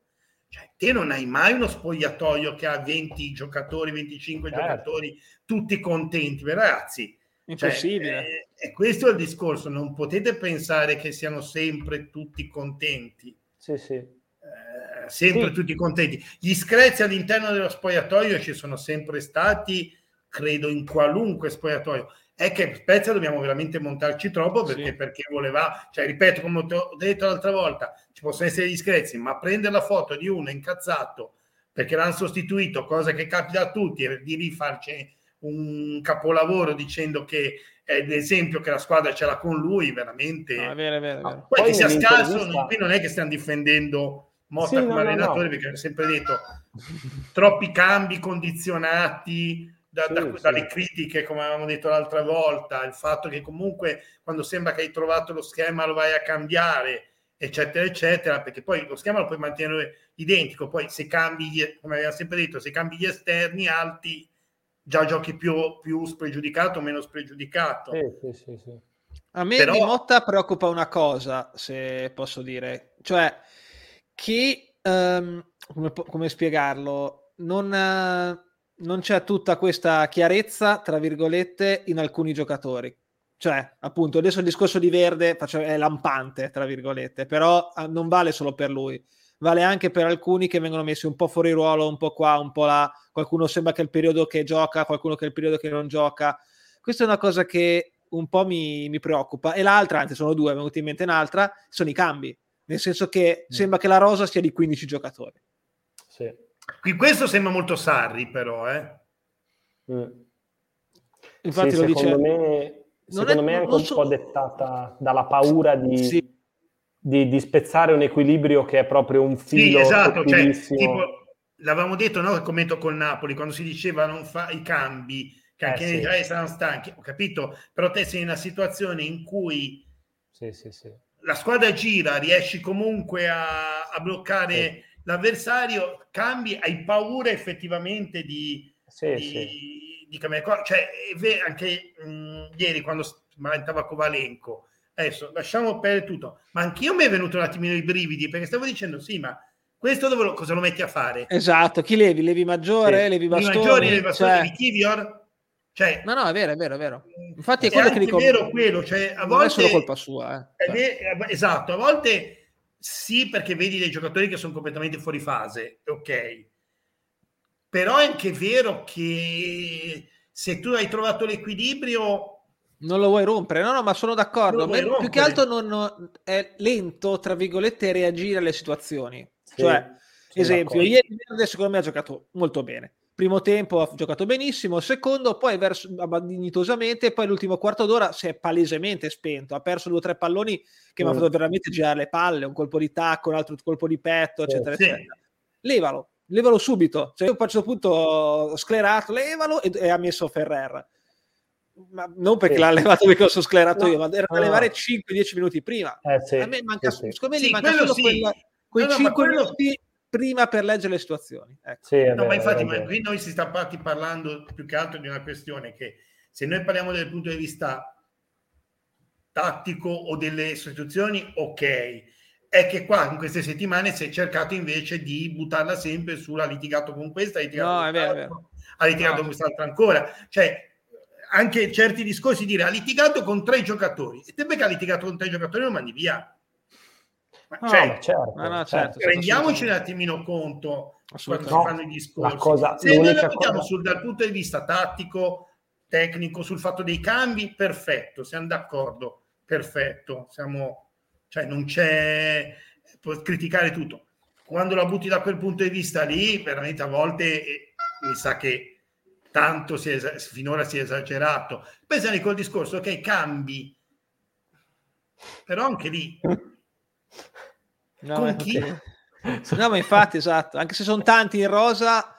cioè, te non hai mai uno spogliatoio che ha 20 giocatori, 25 certo. giocatori, tutti contenti, ragazzi Impossibile. Cioè, eh, e questo è il discorso, non potete pensare che siano sempre tutti contenti. Sì, sì. Eh, sempre sì. tutti contenti. Gli screzi all'interno dello spogliatoio ci sono sempre stati, credo, in qualunque spogliatoio. È che Spezia dobbiamo veramente montarci troppo perché, sì. perché voleva, cioè ripeto, come ho detto l'altra volta, ci possono essere gli screzi, ma prendere la foto di uno incazzato perché l'hanno sostituito, cosa che capita a tutti, e di rifarci un capolavoro dicendo che è l'esempio che la squadra ce l'ha con lui, veramente. È vero, vero, vero. Poi, Poi che sia scarso, non, qui non è che stiamo difendendo Motta sì, come no, allenatore, no, perché ho sempre detto troppi cambi condizionati da, sì, da, sì. dalle critiche, come avevamo detto l'altra volta, il fatto che comunque quando sembra che hai trovato lo schema lo vai a cambiare, eccetera, eccetera, perché poi lo schema lo puoi mantenere identico, poi se cambi, come abbiamo sempre detto, se cambi gli esterni alti già giochi più, più spregiudicato o meno spregiudicato. Sì, sì, sì, A me Però... di Motta preoccupa una cosa, se posso dire, cioè che, um, come, come, spiegarlo, non, uh, non c'è tutta questa chiarezza, tra virgolette, in alcuni giocatori. Cioè, appunto, adesso il discorso di Verde è lampante, tra virgolette, però uh, non vale solo per lui vale anche per alcuni che vengono messi un po' fuori ruolo, un po' qua, un po' là. Qualcuno sembra che è il periodo che gioca, qualcuno che è il periodo che non gioca. Questa è una cosa che un po' mi, mi preoccupa. E l'altra, anzi sono due, è venuta in mente un'altra, sono i cambi. Nel senso che mm. sembra che la rosa sia di 15 giocatori. Sì. Qui questo sembra molto Sarri, però, eh. Mm. Infatti sì, lo dice... Me, secondo è, me è anche un so... po' dettata dalla paura di... Sì di, di, spezzare un equilibrio che è proprio un filo. Sì, esatto, cioè, tipo, l'avevamo detto no, il commento col Napoli, quando si diceva non fa i cambi, che anche eh, sì. nei saranno stanchi, ho capito, però te sei in una situazione in cui sì, sì, sì. la squadra gira, riesci comunque a, a bloccare l'avversario cambi, hai paura effettivamente di, sì, di, sì. di cambiare. Cioè, anche mh, ieri quando spaventava Kovalenko, adesso lasciamo perdere tutto, ma anch'io mi è venuto un attimino i brividi perché stavo dicendo sì, ma questo dove lo, cosa lo metti a fare? Esatto, chi levi? Levi maggiore, sì. levi bastoni? Levi maggiori, levi bastoni, cioè... levi Kivior? Cioè, no, no, è vero, è vero, è vero. Infatti è, quello che dico. È vero quello, cioè, a volte... Non è solo colpa sua. Eh. Vero, esatto, a volte sì, perché vedi dei giocatori che sono completamente fuori fase, ok. Però è anche vero che se tu hai trovato l'equilibrio... Non lo vuoi rompere, no, no, ma sono d'accordo. Ma più che altro non, è lento, tra virgolette, reagire alle situazioni. Sì, cioè, esempio, ieri secondo me ha giocato molto bene primo tempo ha giocato benissimo, secondo poi verso, dignitosamente, poi l'ultimo quarto d'ora si è palesemente spento, ha perso due o tre palloni che mm. mi hanno fatto veramente girare le palle, un colpo di tacco, un altro colpo di petto, eccetera, sì. eccetera. Levalo, levalo subito, cioè io a un certo punto ho sclerato, levalo e, e ha messo Ferrer. Ma non perché sì. l'ha levato perché lo sono sclerato no, io, ma era da no. levare 5-10 minuti prima. Eh, sì. A me manca, sì, secondo me gli manca solo quella, quei no, 5 quello... minuti prima per leggere le situazioni. Ecco. Sì, no, vero, ma infatti ma qui noi si sta parlando più che altro di una questione che se noi parliamo dal punto di vista tattico o delle istituzioni, ok. È che qua in queste settimane si è cercato invece di buttarla sempre sulla litigato con questa, ha litigato, no, con, vero, vero. ha litigato no. con quest'altra ancora. Cioè, anche certi discorsi dire ha litigato con tre giocatori e te che ha litigato con tre giocatori lo mandi via No, cioè, certo, no, no, certo, certo rendiamoci un attimino conto quando si fanno i discorsi. Cosa, Se noi la mettiamo cosa... sul, dal punto di vista tattico, tecnico, sul fatto dei cambi, perfetto, siamo d'accordo, perfetto, siamo, cioè non c'è, può criticare tutto. Quando la butti da quel punto di vista lì, veramente a volte eh, mi sa che tanto si è, finora si è esagerato. Pensate col discorso, ok, cambi, però anche lì No, Con chi? No, ma infatti, esatto, anche se sono tanti in rosa,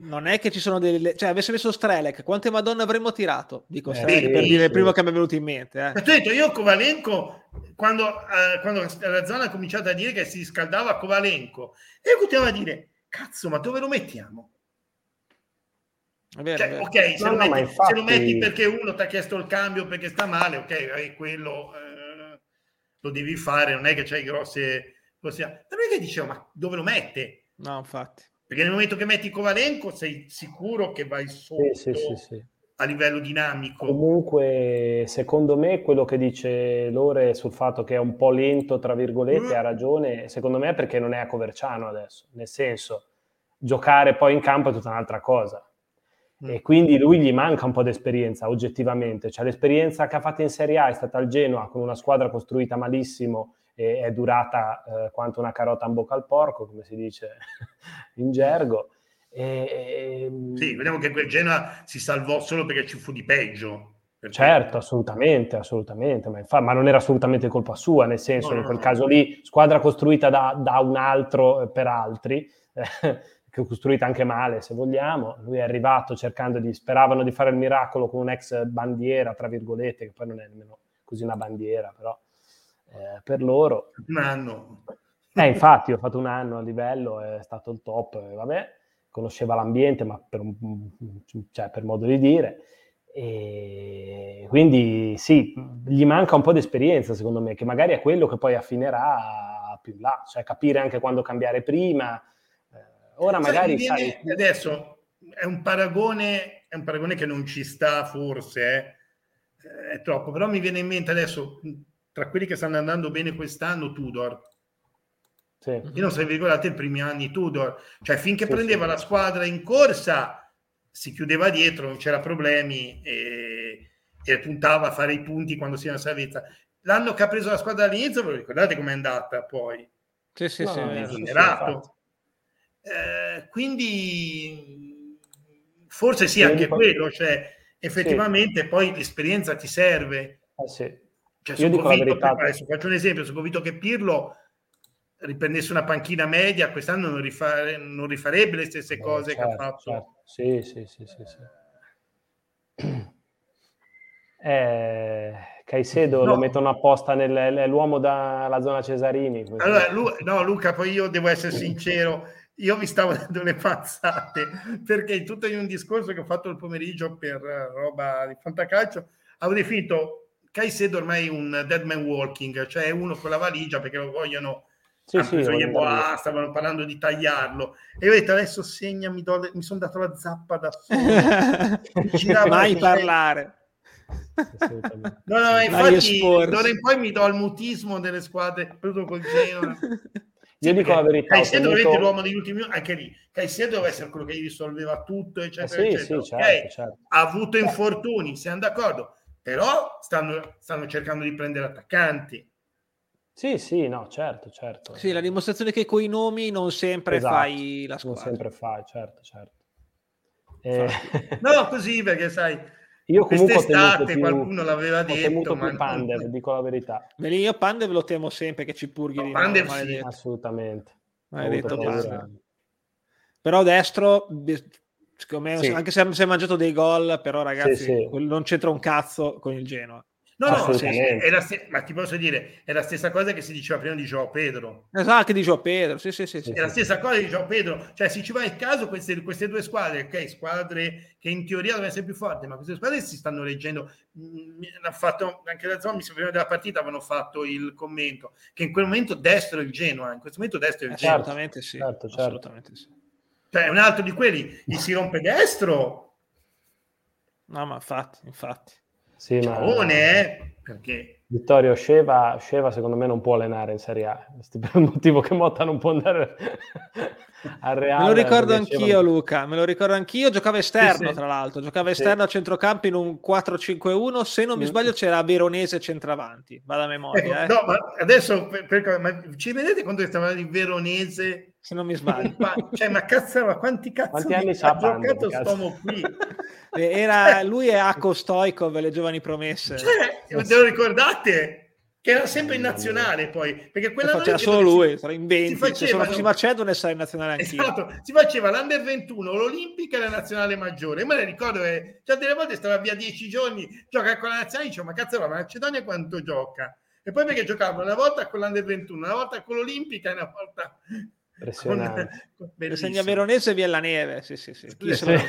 non è che ci sono delle... Cioè, avesse messo Strelec, quante Madonna avremmo tirato? Dico eh, Strelec, sì, per dire il primo che mi è venuto in mente. Eh. Detto, io Kovalenko, quando, eh, quando la zona ha cominciato a dire che si scaldava Kovalenko, e io continuavo a dire, cazzo, ma dove lo mettiamo? Vero, cioè, ok, se, no, lo metti, infatti... se, lo metti, perché uno ti ha chiesto il cambio perché sta male, ok, è quello eh, lo devi fare, non è che c'hai grosse. Non è che dicevo, ma dove lo mette? No, infatti. Perché nel momento che metti Kovalenko sei sicuro che vai sotto sì, sì, sì, a livello dinamico. Comunque, secondo me, quello che dice Lore sul fatto che è un po' lento, tra virgolette, mm. ha ragione. Secondo me è perché non è a Coverciano adesso. Nel senso, giocare poi in campo è tutta un'altra cosa. Mm. E quindi lui gli manca un po' di esperienza, oggettivamente. Cioè, l'esperienza che ha fatto in Serie A è stata al Genoa con una squadra costruita malissimo e è durata eh, quanto una carota in bocca al porco, come si dice in gergo. E, ehm, sì, vediamo che quel Genoa si salvò solo perché ci fu di peggio. Certo, assolutamente, assolutamente, ma, infa- ma, non era assolutamente colpa sua, nel senso, no, in quel no, caso lì, squadra costruita da, da un altro eh, per altri, eh, che costruita anche male, se vogliamo, lui è arrivato cercando di, speravano di fare il miracolo con un'ex bandiera, tra virgolette, che poi non è nemmeno così una bandiera, però eh, per loro. Un anno. Eh, infatti, ho fatto un anno a livello, è stato il top, eh, vabbè, conosceva l'ambiente, ma per, cioè, per modo di dire. E quindi sì, gli manca un po' di esperienza, secondo me, che magari è quello che poi affinerà più là, cioè capire anche quando cambiare prima. Eh, ora magari... Sai, sai... Adesso è un, paragone, è un paragone che non ci sta forse, eh? è troppo, però mi viene in mente adesso tra quelli che stanno andando bene quest'anno, Tudor. Sì. Io non so se vi ricordate i primi anni Tudor, cioè finché sì, prendeva sì. la squadra in corsa si chiudeva dietro, non c'era problemi e, e puntava a fare i punti quando si era salvezza. L'anno che ha preso la squadra all'inizio, ve lo ricordate com'è andata poi? Sì, sì, no, sì, esonerato. Eh, quindi forse sì, anche quello, cioè effettivamente poi l'esperienza ti serve. Eh sì. Cioè, Io dico la verità. Adesso faccio un esempio, sono convinto che Pirlo riprendesse una panchina media, quest'anno non, rifare, non rifarebbe le stesse eh, cose certo, che ha certo, fatto. Certo. Sì, sì, sì, sì, sì. Eh, Caicedo no. lo mettono apposta nell'uomo dalla zona Cesarini. Allora, Lu, no, Luca, poi io devo essere sincero, io mi stavo dando le pazzate perché tutto in un discorso che ho fatto il pomeriggio per roba di fantacalcio avevo definito Caicedo ormai un dead man walking, cioè uno con la valigia perché lo vogliono sì, sì, boh, stavano parlando di tagliarlo. E io ho detto adesso segna mi, do, mi sono dato la zappa da solo. Mai parlare. No no infatti d'ora in poi mi do al mutismo delle squadre proprio col Genoa io dico la verità Caicedo tenuto... l'uomo degli ultimi anche lì Caicedo deve essere quello che gli risolveva tutto eccetera eh sì, eccetera sì, certo, okay. certo. ha avuto infortuni siamo d'accordo però stanno, stanno cercando di prendere attaccanti sì, sì, no, certo, certo. Sì, la dimostrazione che con i nomi non sempre esatto, fai la squadra. Non sempre fai, certo, certo. Eh... no, così perché sai, io comunque quest'estate più, qualcuno l'aveva detto. ma Pandev, non... dico la verità. Io Pandev lo temo sempre che ci purghi no, di Pandev sì. Assolutamente. Maledetto Pandev. Però destro, secondo me, sì. anche se si è mangiato dei gol, però ragazzi, sì, non c'entra un cazzo con il Genoa. No, no, sì, è la st- ma ti posso dire, è la stessa cosa che si diceva prima di Gio Pedro. Esatto, che di Gio Pedro, sì, sì, sì, sì. È la stessa cosa di Gio Pedro. Cioè, se ci va il caso, queste, queste, due squadre, ok, squadre che in teoria devono essere più forti, ma queste squadre si stanno leggendo. Mm, hanno fatto, anche da Zombie, prima della partita avevano fatto il commento, che in quel momento destro il Genoa, in questo momento destro il eh, Genoa. Assolutamente sì, certo, certo. assolutamente sì. Cioè, un altro di quelli, gli si rompe destro. No, ma infatti, infatti. Sì, Ciaone, ma... eh? Perché... Vittorio Sceva, Sceva secondo me non può allenare in Serie A, per il motivo che Motta non può andare al Reale. Me lo ricordo anch'io Sceva... Luca, me lo ricordo anch'io, giocava esterno sì, tra l'altro, giocava esterno sì. a centrocampo in un 4-5-1, se non mi mm. sbaglio c'era Veronese centravanti, va da memoria. Ecco, eh. No, ma adesso per, per, ma ci vedete quando stavamo di Veronese? Se non mi sbaglio. cioè, ma cazzo, ma quanti cazzo quanti anni ha giocato sto qui? Era, lui e Ako Stoikov, le giovani promesse. Cioè, te lo ricordate? Che era sempre in nazionale poi, perché quella faceva solo lui, sarà in 20, si faceva, se sono così Macedone sarà in nazionale anche Esatto, si faceva l'Under 21, l'Olimpica e la nazionale maggiore. Me ne ricordo che cioè, delle volte stava via dieci giorni, gioca con la nazionale, dicevo, ma cazzo, la Macedonia quanto gioca? E poi perché giocava una volta con l'Under 21, una volta con l'Olimpica e una volta Impressionante. Segna Veronese via la neve, sì, sì, sì. Chi, se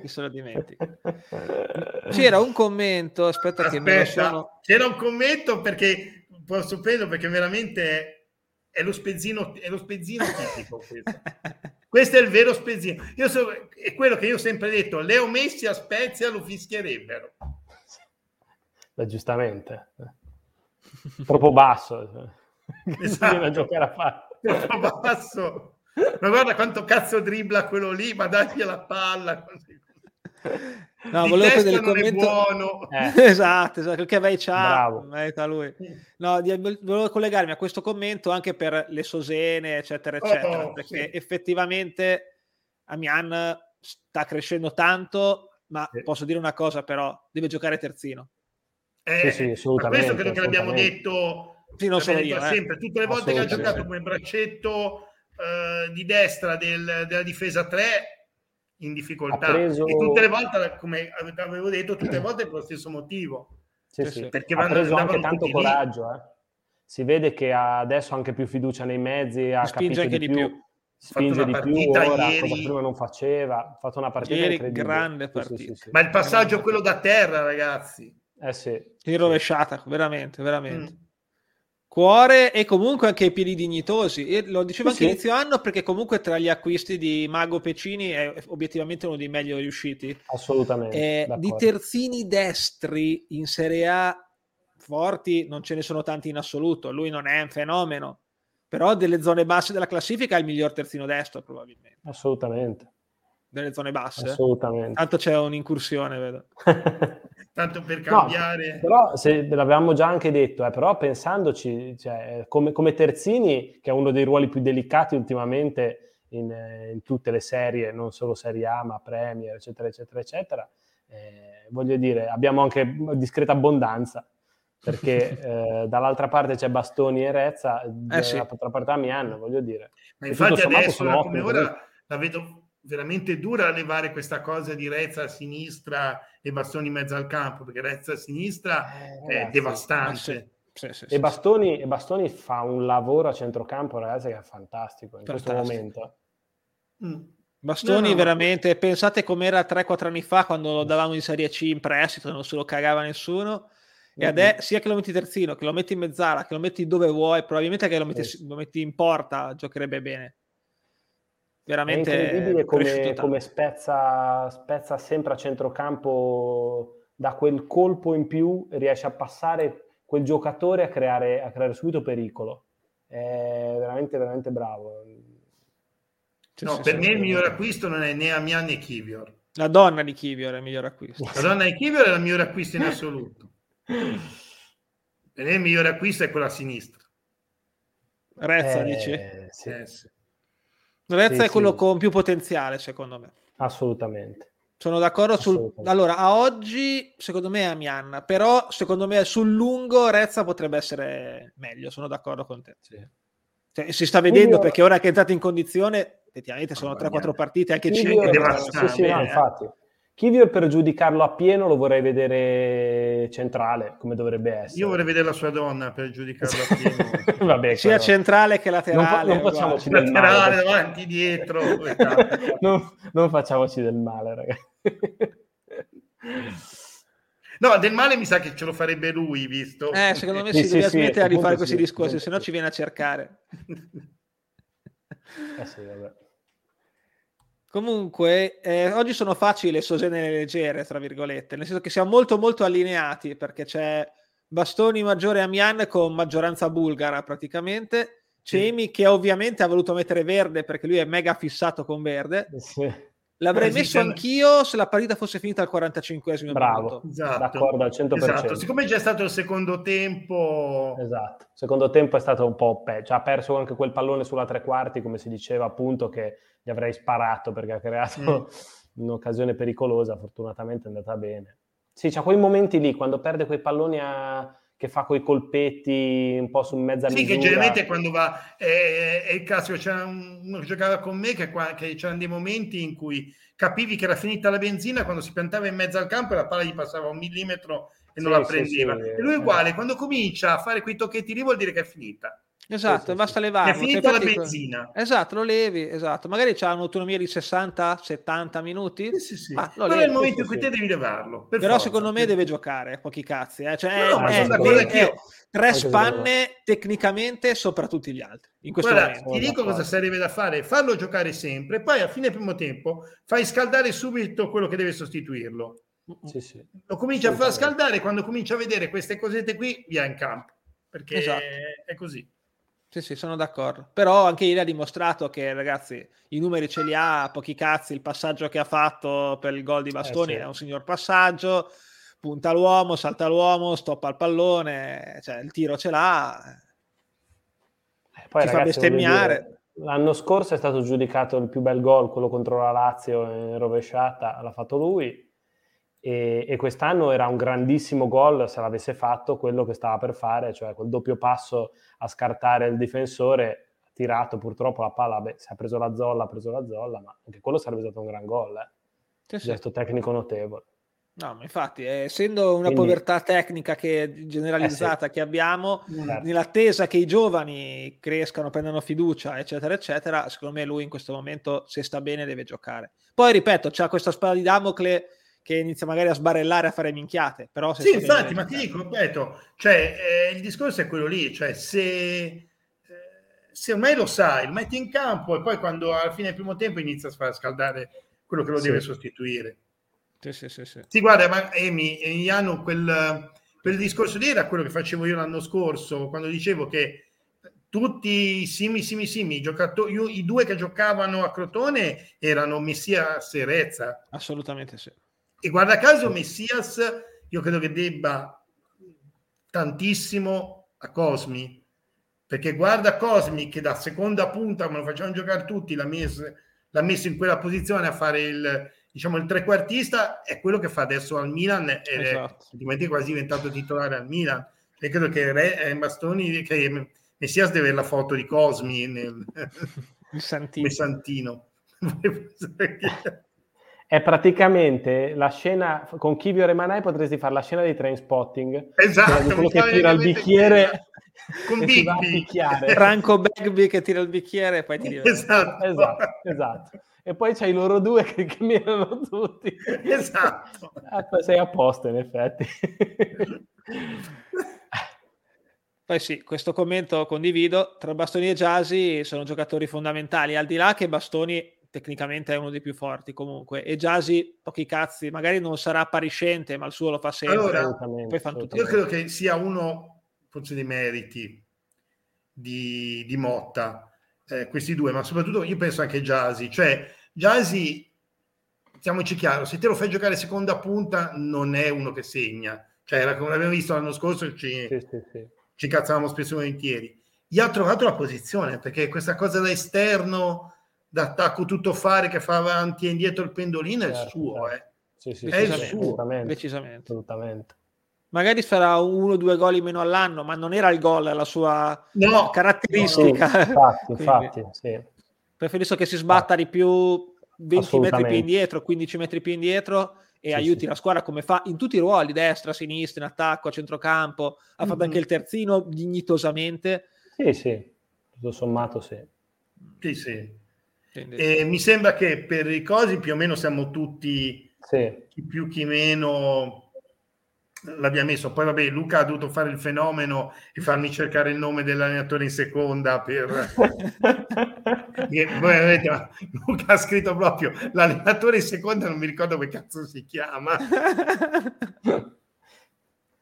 chi se lo dimentica. C'era un commento, aspetta, aspetta che me lo sono... C'era un commento perché, posso prendere perché veramente è lo spezzino, è lo spezzino tipico questo. questo è il vero spezzino. Io so, è quello che io ho sempre detto, Leo Messi a Spezia lo fischierebbero. Beh, giustamente. Troppo basso. Esatto. a giocare a fare basso. Ma guarda quanto cazzo dribbla quello lì, ma dagli la palla. No, di volevo prendere il commento. Buono. Eh. esatto, esatto, perché vai ciao, lui. No, di, volevo collegarmi a questo commento anche per le sosene, eccetera, eccetera, oh, perché sì. effettivamente Amian sta crescendo tanto, ma sì. posso dire una cosa però, deve giocare terzino. Eh, sì, sì, assolutamente. Questo credo che l'abbiamo detto sì, non sono io, eh. sempre, tutte le volte che ha giocato come braccetto eh, di destra del, della difesa 3 in difficoltà preso... e tutte le volte, come avevo detto, tutte le volte per lo stesso motivo. Sì, sì. Perché ha preso anche tanto coraggio, eh. si vede che ha adesso anche più fiducia nei mezzi, ha spinge anche di più. più. Spinge di più ora, ieri... cosa prima non faceva, ha fatto una partita ieri grande partita. Sì, Ma il passaggio grande. quello da terra, ragazzi. Eh sì. Che rovesciata, veramente, veramente. Mm cuore e comunque anche i piedi dignitosi. E lo dicevo anche sì. inizio anno perché comunque tra gli acquisti di Mago Pecini è obiettivamente uno dei meglio riusciti. Assolutamente. Eh, di terzini destri in Serie A forti non ce ne sono tanti in assoluto. Lui non è un fenomeno, però delle zone basse della classifica è il miglior terzino destro probabilmente. Assolutamente. Delle zone basse. Assolutamente. Tanto c'è un'incursione, vedo. tanto per cambiare. No, però se l'avevamo già anche detto, eh, però pensandoci, cioè, come, come, Terzini, che è uno dei ruoli più delicati ultimamente in, eh, in, tutte le serie, non solo Serie A, ma Premier, eccetera, eccetera, eccetera, eh, voglio dire, abbiamo anche discreta abbondanza. Perché eh, dall'altra parte c'è Bastoni e Rezza, eh, dall'altra sì. parte Amiano, voglio dire. Ma infatti adesso, come ora, la vedo veramente dura levare questa cosa di Rezza a sinistra e Bastoni in mezzo al campo, perché Rezza a sinistra eh, è ragazzi, devastante. Sì, sì, sì, e, Bastoni, e, Bastoni, fa un lavoro a centrocampo, ragazzi, che è fantastico in fantastico. questo momento. Mm. Bastoni no, no, veramente, pensate com'era 3-4 anni fa quando lo davamo in Serie C in prestito, non se lo cagava nessuno. E adesso sia che lo metti terzino, che lo metti in mezzala, che lo metti dove vuoi, probabilmente che lo metti, lo metti in porta, giocherebbe bene veramente è incredibile come, come spezza, spezza, sempre a centrocampo da quel colpo in più riesce a passare quel giocatore a creare, a creare subito pericolo. È veramente veramente bravo. No, per me il miglior acquisto non è né Amian né Kivior. La donna di Kivior è il miglior acquisto. La donna di Kivior è il miglior acquisto in assoluto. Per me il miglior acquisto è quello a sinistra. Rezza eh, dice sì. Eh, Lorenzo sì, è quello sì. con più potenziale, secondo me. Assolutamente. Sono d'accordo sul... Allora, a oggi, secondo me è Amianna, però secondo me sul lungo Rezza potrebbe essere meglio, sono d'accordo con te. Sì. Cioè, si sta vedendo Quindi, perché ora che è entrato in condizione, effettivamente sono 3-4 partite, anche 5. Sì, sì, no, infatti. Kivior per giudicarlo a pieno lo vorrei vedere centrale, come dovrebbe essere. Io vorrei vedere la sua donna per giudicarlo a pieno. Vabbè, Sia però. centrale che laterale. Non, non facciamoci del male. Laterale, davanti, dietro. non, non, facciamoci del male, ragazzi. No, del male mi sa che ce lo farebbe lui, visto. Eh, secondo me sì, si sì, deve sì, smettere di fare questi discorsi, se no ci viene a cercare. Eh sì, vabbè. Comunque, eh, oggi sono facili le sosene leggere, tra virgolette, nel senso che siamo molto molto allineati perché c'è Bastoni maggiore Amian con maggioranza bulgara praticamente, Cemi sì. che ovviamente ha voluto mettere verde perché lui è mega fissato con verde. Sì. L'avrei messo anch'io se la partita fosse finita al 45esimo Bravo, esatto. d'accordo al 100%. Esatto. Siccome c'è stato il secondo tempo... Esatto, il secondo tempo è stato un po' peggio. Ha perso anche quel pallone sulla tre quarti, come si diceva appunto, che gli avrei sparato perché ha creato mm. un'occasione pericolosa. Fortunatamente è andata bene. Sì, c'ha quei momenti lì, quando perde quei palloni a che fa quei colpetti un po' su mezza sì, misura. Sì, che generalmente quando va, è, è il caso, c'era uno che giocava con me che, qua, che c'erano dei momenti in cui capivi che era finita la benzina quando si piantava in mezzo al campo e la palla gli passava un millimetro e non sì, la prendeva. Sì, e lui è uguale, eh. quando comincia a fare quei tocchetti lì vuol dire che è finita. Esatto, basta levarlo. È finita la benzina. Esatto, lo levi, esatto. Magari c'ha un'autonomia di 60-70 minuti. Sì, sì, sì. Ah, Però levi, è il momento in cui te devi levarlo. Però forza. secondo me deve giocare, pochi cazzi. Eh. Cioè, no, è, è, è, tre spanne tecnicamente sopra tutti gli altri. In questo Guarda, momento. ti dico cosa sarebbe da fare, farlo giocare sempre, poi a fine primo tempo fai scaldare subito quello che deve sostituirlo. Sì, sì. Lo comincia a far scaldare quando comincia a vedere queste cosette qui, via in campo. Perché esatto. è così. Sì, sì, sono d'accordo. Però anche ieri ha dimostrato che, ragazzi, i numeri ce li ha, pochi cazzi, il passaggio che ha fatto per il gol di Bastoni eh, sì. è un signor passaggio, punta l'uomo, salta l'uomo, stoppa il pallone, cioè il tiro ce l'ha. Eh, poi, Ci ragazzi, fa bestemmiare. L'anno scorso è stato giudicato il più bel gol, quello contro la Lazio in rovesciata, l'ha fatto lui e, e, quest'anno era un grandissimo gol se l'avesse fatto quello che stava per fare, cioè quel doppio passo a scartare il difensore, ha tirato purtroppo la palla, beh, si è preso la zolla, ha preso la zolla, ma anche quello sarebbe stato un gran gol, eh. sì, sì. gesto tecnico notevole. No, ma infatti, eh, essendo una Quindi, povertà tecnica che generalizzata eh sì. che abbiamo, certo. nell'attesa che i giovani crescano, prendano fiducia, eccetera, eccetera, secondo me lui in questo momento, se sta bene, deve giocare. Poi, ripeto, c'ha questa spada di Damocle che inizia magari a sbarellare, a fare minchiate. Però sì, infatti, ma ti dico, ripeto, cioè, eh, il discorso è quello lì, cioè se, eh, se ormai lo sai, lo metti in campo e poi quando alla fine del primo tempo inizia a far scaldare quello che lo sì. deve sostituire. Sì, sì, sì, sì. sì guarda, ma Emi, Iano, quel, quel discorso lì era quello che facevo io l'anno scorso, quando dicevo che tutti i simi, simi, simi, i, giocatori, i due che giocavano a Crotone erano Messias e Rezza. Assolutamente sì. E guarda caso Messias, io credo che debba tantissimo a Cosmi, perché guarda Cosmi che da seconda punta, come lo facevano giocare tutti, l'ha messo, l'ha messo in quella posizione a fare il, diciamo, il trequartista, è quello che fa adesso al Milan ed esatto. è quasi diventato titolare al Milan. E credo che Re, eh, Bastoni, che Messias deve avere la foto di Cosmi nel il Santino. Santino. è praticamente la scena con Kivio Remanai potresti fare la scena di train spotting. Esatto quello che tira il bicchiere con Bigby. Franco Bagby che tira il bicchiere e poi ti diventa esatto. esatto, esatto. E poi c'hai loro due che camminano tutti. Esatto. Ah, sei a posto in effetti. Poi sì, questo commento condivido, tra Bastoni e Jasi sono giocatori fondamentali, al di là che Bastoni tecnicamente è uno dei più forti comunque. E Jasi pochi cazzi magari non sarà appariscente ma il suo lo fa sempre. Allora, io credo che sia uno forse dei meriti di, di Motta eh, questi due ma soprattutto io penso anche Jasi. Cioè Jasi siamoci chiaro se te lo fai giocare seconda punta non è uno che segna. Cioè come abbiamo visto l'anno scorso ci, sì, sì, sì. ci cazzavamo spesso e volentieri. Gli ha trovato la posizione perché questa cosa da esterno d'attacco tutto fare che fa avanti e indietro il pendolino certo, è il certo, suo, certo. eh. Sì, sì, è il suo. Decisamente. decisamente. Assolutamente. Magari farà uno o due gol in meno all'anno, ma non era il gol la sua no, caratteristica. No, infatti, infatti sì. Preferisco che si sbatta di più 20 metri più indietro, 15 metri più indietro e sì, aiuti sì. la squadra come fa in tutti i ruoli, destra, sinistra, in attacco, a centrocampo. Ha mm-hmm. fatto anche il terzino dignitosamente. Sì, sì, tutto sommato sì. Sì, sì. E mi sembra che per i cosi più o meno siamo tutti, sì. chi più chi meno, l'abbiamo messo. Poi vabbè, Luca ha dovuto fare il fenomeno e farmi cercare il nome dell'allenatore in seconda per... Luca ha scritto proprio l'allenatore in seconda, non mi ricordo come cazzo si chiama.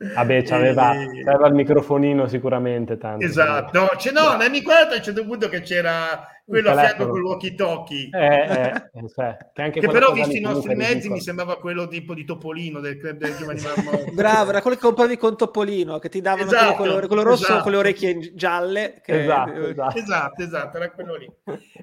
Vabbè, c'aveva, e... c'aveva il microfonino sicuramente tanto. Esatto, no, c'è, no, nel ricordo a un certo punto che c'era quello a fianco con il walkie talkie. Eh, eh, cioè, che, anche che però visti i nostri mezzi mi sembrava quello tipo di Topolino del club dei giovani marmotti. Bravo, era quello che compravi con Topolino, che ti davano esatto, quello, quello, rosso esatto. con le orecchie gialle. Che... Esatto, esatto. esatto, esatto, era quello lì.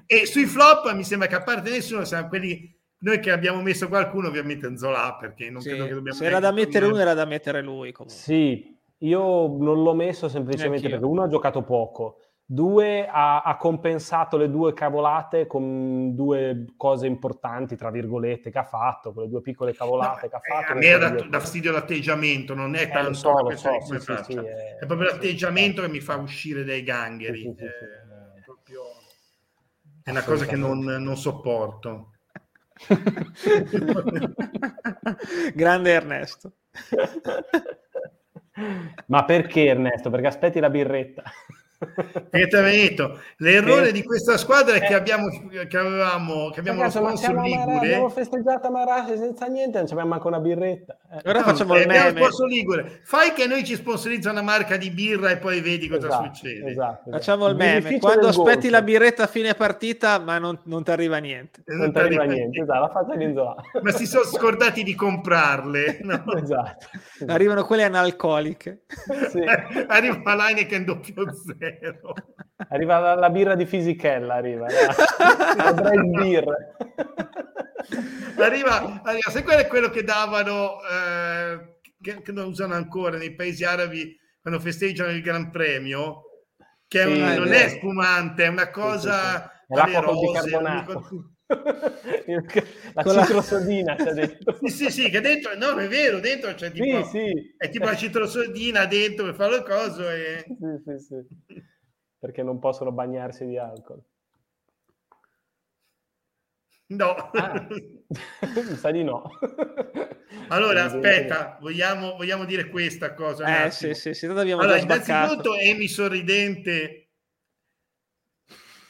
E sui flop mi sembra che a parte nessuno siamo quelli noi che abbiamo messo qualcuno ovviamente in Zola perché non sì, credo che dobbiamo... Se era da mettere uno era da mettere lui comunque. Sì, io non l'ho messo semplicemente perché uno ha giocato poco, due ha, ha, compensato le due cavolate con due cose importanti, tra virgolette, che ha fatto, quelle due piccole cavolate no, che ha eh, fatto. A me dà, dà fastidio l'atteggiamento, non è eh, tanto so, lo so, sì, sì, sì, è... è... proprio l'atteggiamento che mi fa uscire dai gangheri. È, proprio... è una cosa che non, non sopporto. Grande Ernesto. Ma perché Ernesto? Perché aspetti la birretta. Detto, l'errore eh, di questa squadra è che eh. abbiamo che avevamo che abbiamo Ragazzi, lo sponsor Ligure. abbiamo festeggiato Marassi senza niente non abbiamo manco una birretta. Eh. ora no, facciamo il meme. Ligure. Fai che noi ci sponsorizza una marca di birra e poi vedi cosa esatto, succede. esatto, esatto. facciamo il meme. quando aspetti golf. la birretta a fine partita ma non, non ti arriva niente. Non, ti arriva niente, esatto, la faccia di ma si sono scordati di comprarle no? esatto, arrivano quelle analcoliche. Sì. arriva l'Heineken doppio zero Arriva la, la, birra di Fisichella, arriva. La, birra. arriva, arriva, sai quello è quello che davano, eh, che, che, non usano ancora nei paesi arabi quando festeggiano il Gran Premio, che è sì, una, non è spumante, è una cosa... Sì, sì, l'acqua con bicarbonato. la Con citrosodina c'è dentro. Sì, sì, sì, che dentro, no, è vero, dentro c'è tipo, sì, sì. è tipo la citrosodina dentro per fare le cose e... Sì, sì, sì perché non possono bagnarsi di alcol. No, ah, mi sa di no. Allora, aspetta, vogliamo, vogliamo, dire questa cosa? Eh, sì, sì, sì, allora, innanzitutto Emi sorridente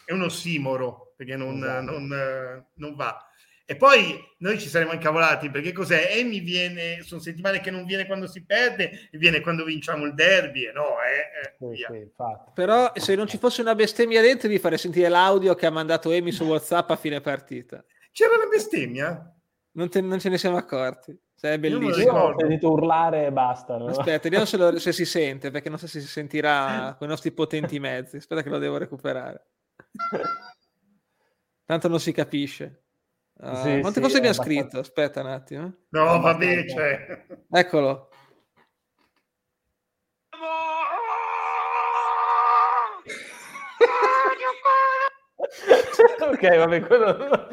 è un ossimoro, perché non, esatto. non, non va. E poi noi ci saremo incavolati perché cos'è? E mi viene, sono settimane che non viene quando si perde e viene quando vinciamo il derby. E no, eh, eh, sì, sì, Però se non ci fosse una bestemmia dentro, vi farei sentire l'audio che ha mandato Emi su WhatsApp a fine partita. C'era una bestemmia? Non, te, non ce ne siamo accorti. Cioè, è bellissimo. Io ho sentito urlare e basta. No? Aspetta, vediamo se, lo, se si sente, perché non so se si sentirà con i nostri potenti mezzi. Aspetta che lo devo recuperare. Tanto non si capisce. Uh, sì, quante sì, cose mi ha scritto? Aspetta un attimo. No, vabbè, cioè. Eccolo. ok, vabbè, quello...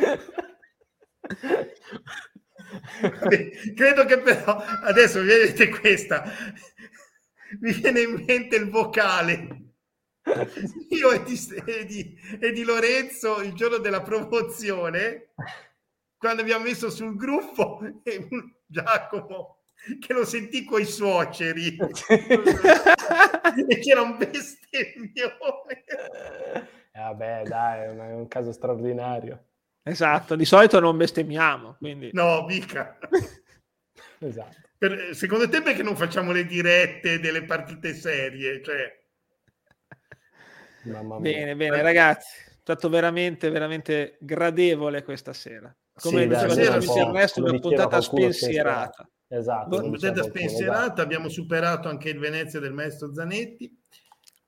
Vabbè, credo che però adesso vedete questa mi viene in mente il vocale io e di, e, di, e di, Lorenzo il giorno della promozione quando abbiamo messo sul gruppo Giacomo che lo sentì coi suoceri. E c'era un bestemmione. Eh, vabbè dai è un caso straordinario. Esatto di solito non bestemmiamo quindi. No mica. Esatto. Per, secondo te perché non facciamo le dirette delle partite serie? Cioè Bene, bene, ragazzi, è stato veramente, veramente gradevole questa sera. Come sì, diceva sera, il resto, una puntata spensierata. Esatto. Una puntata spensierata, abbiamo superato anche il Venezia del maestro Zanetti.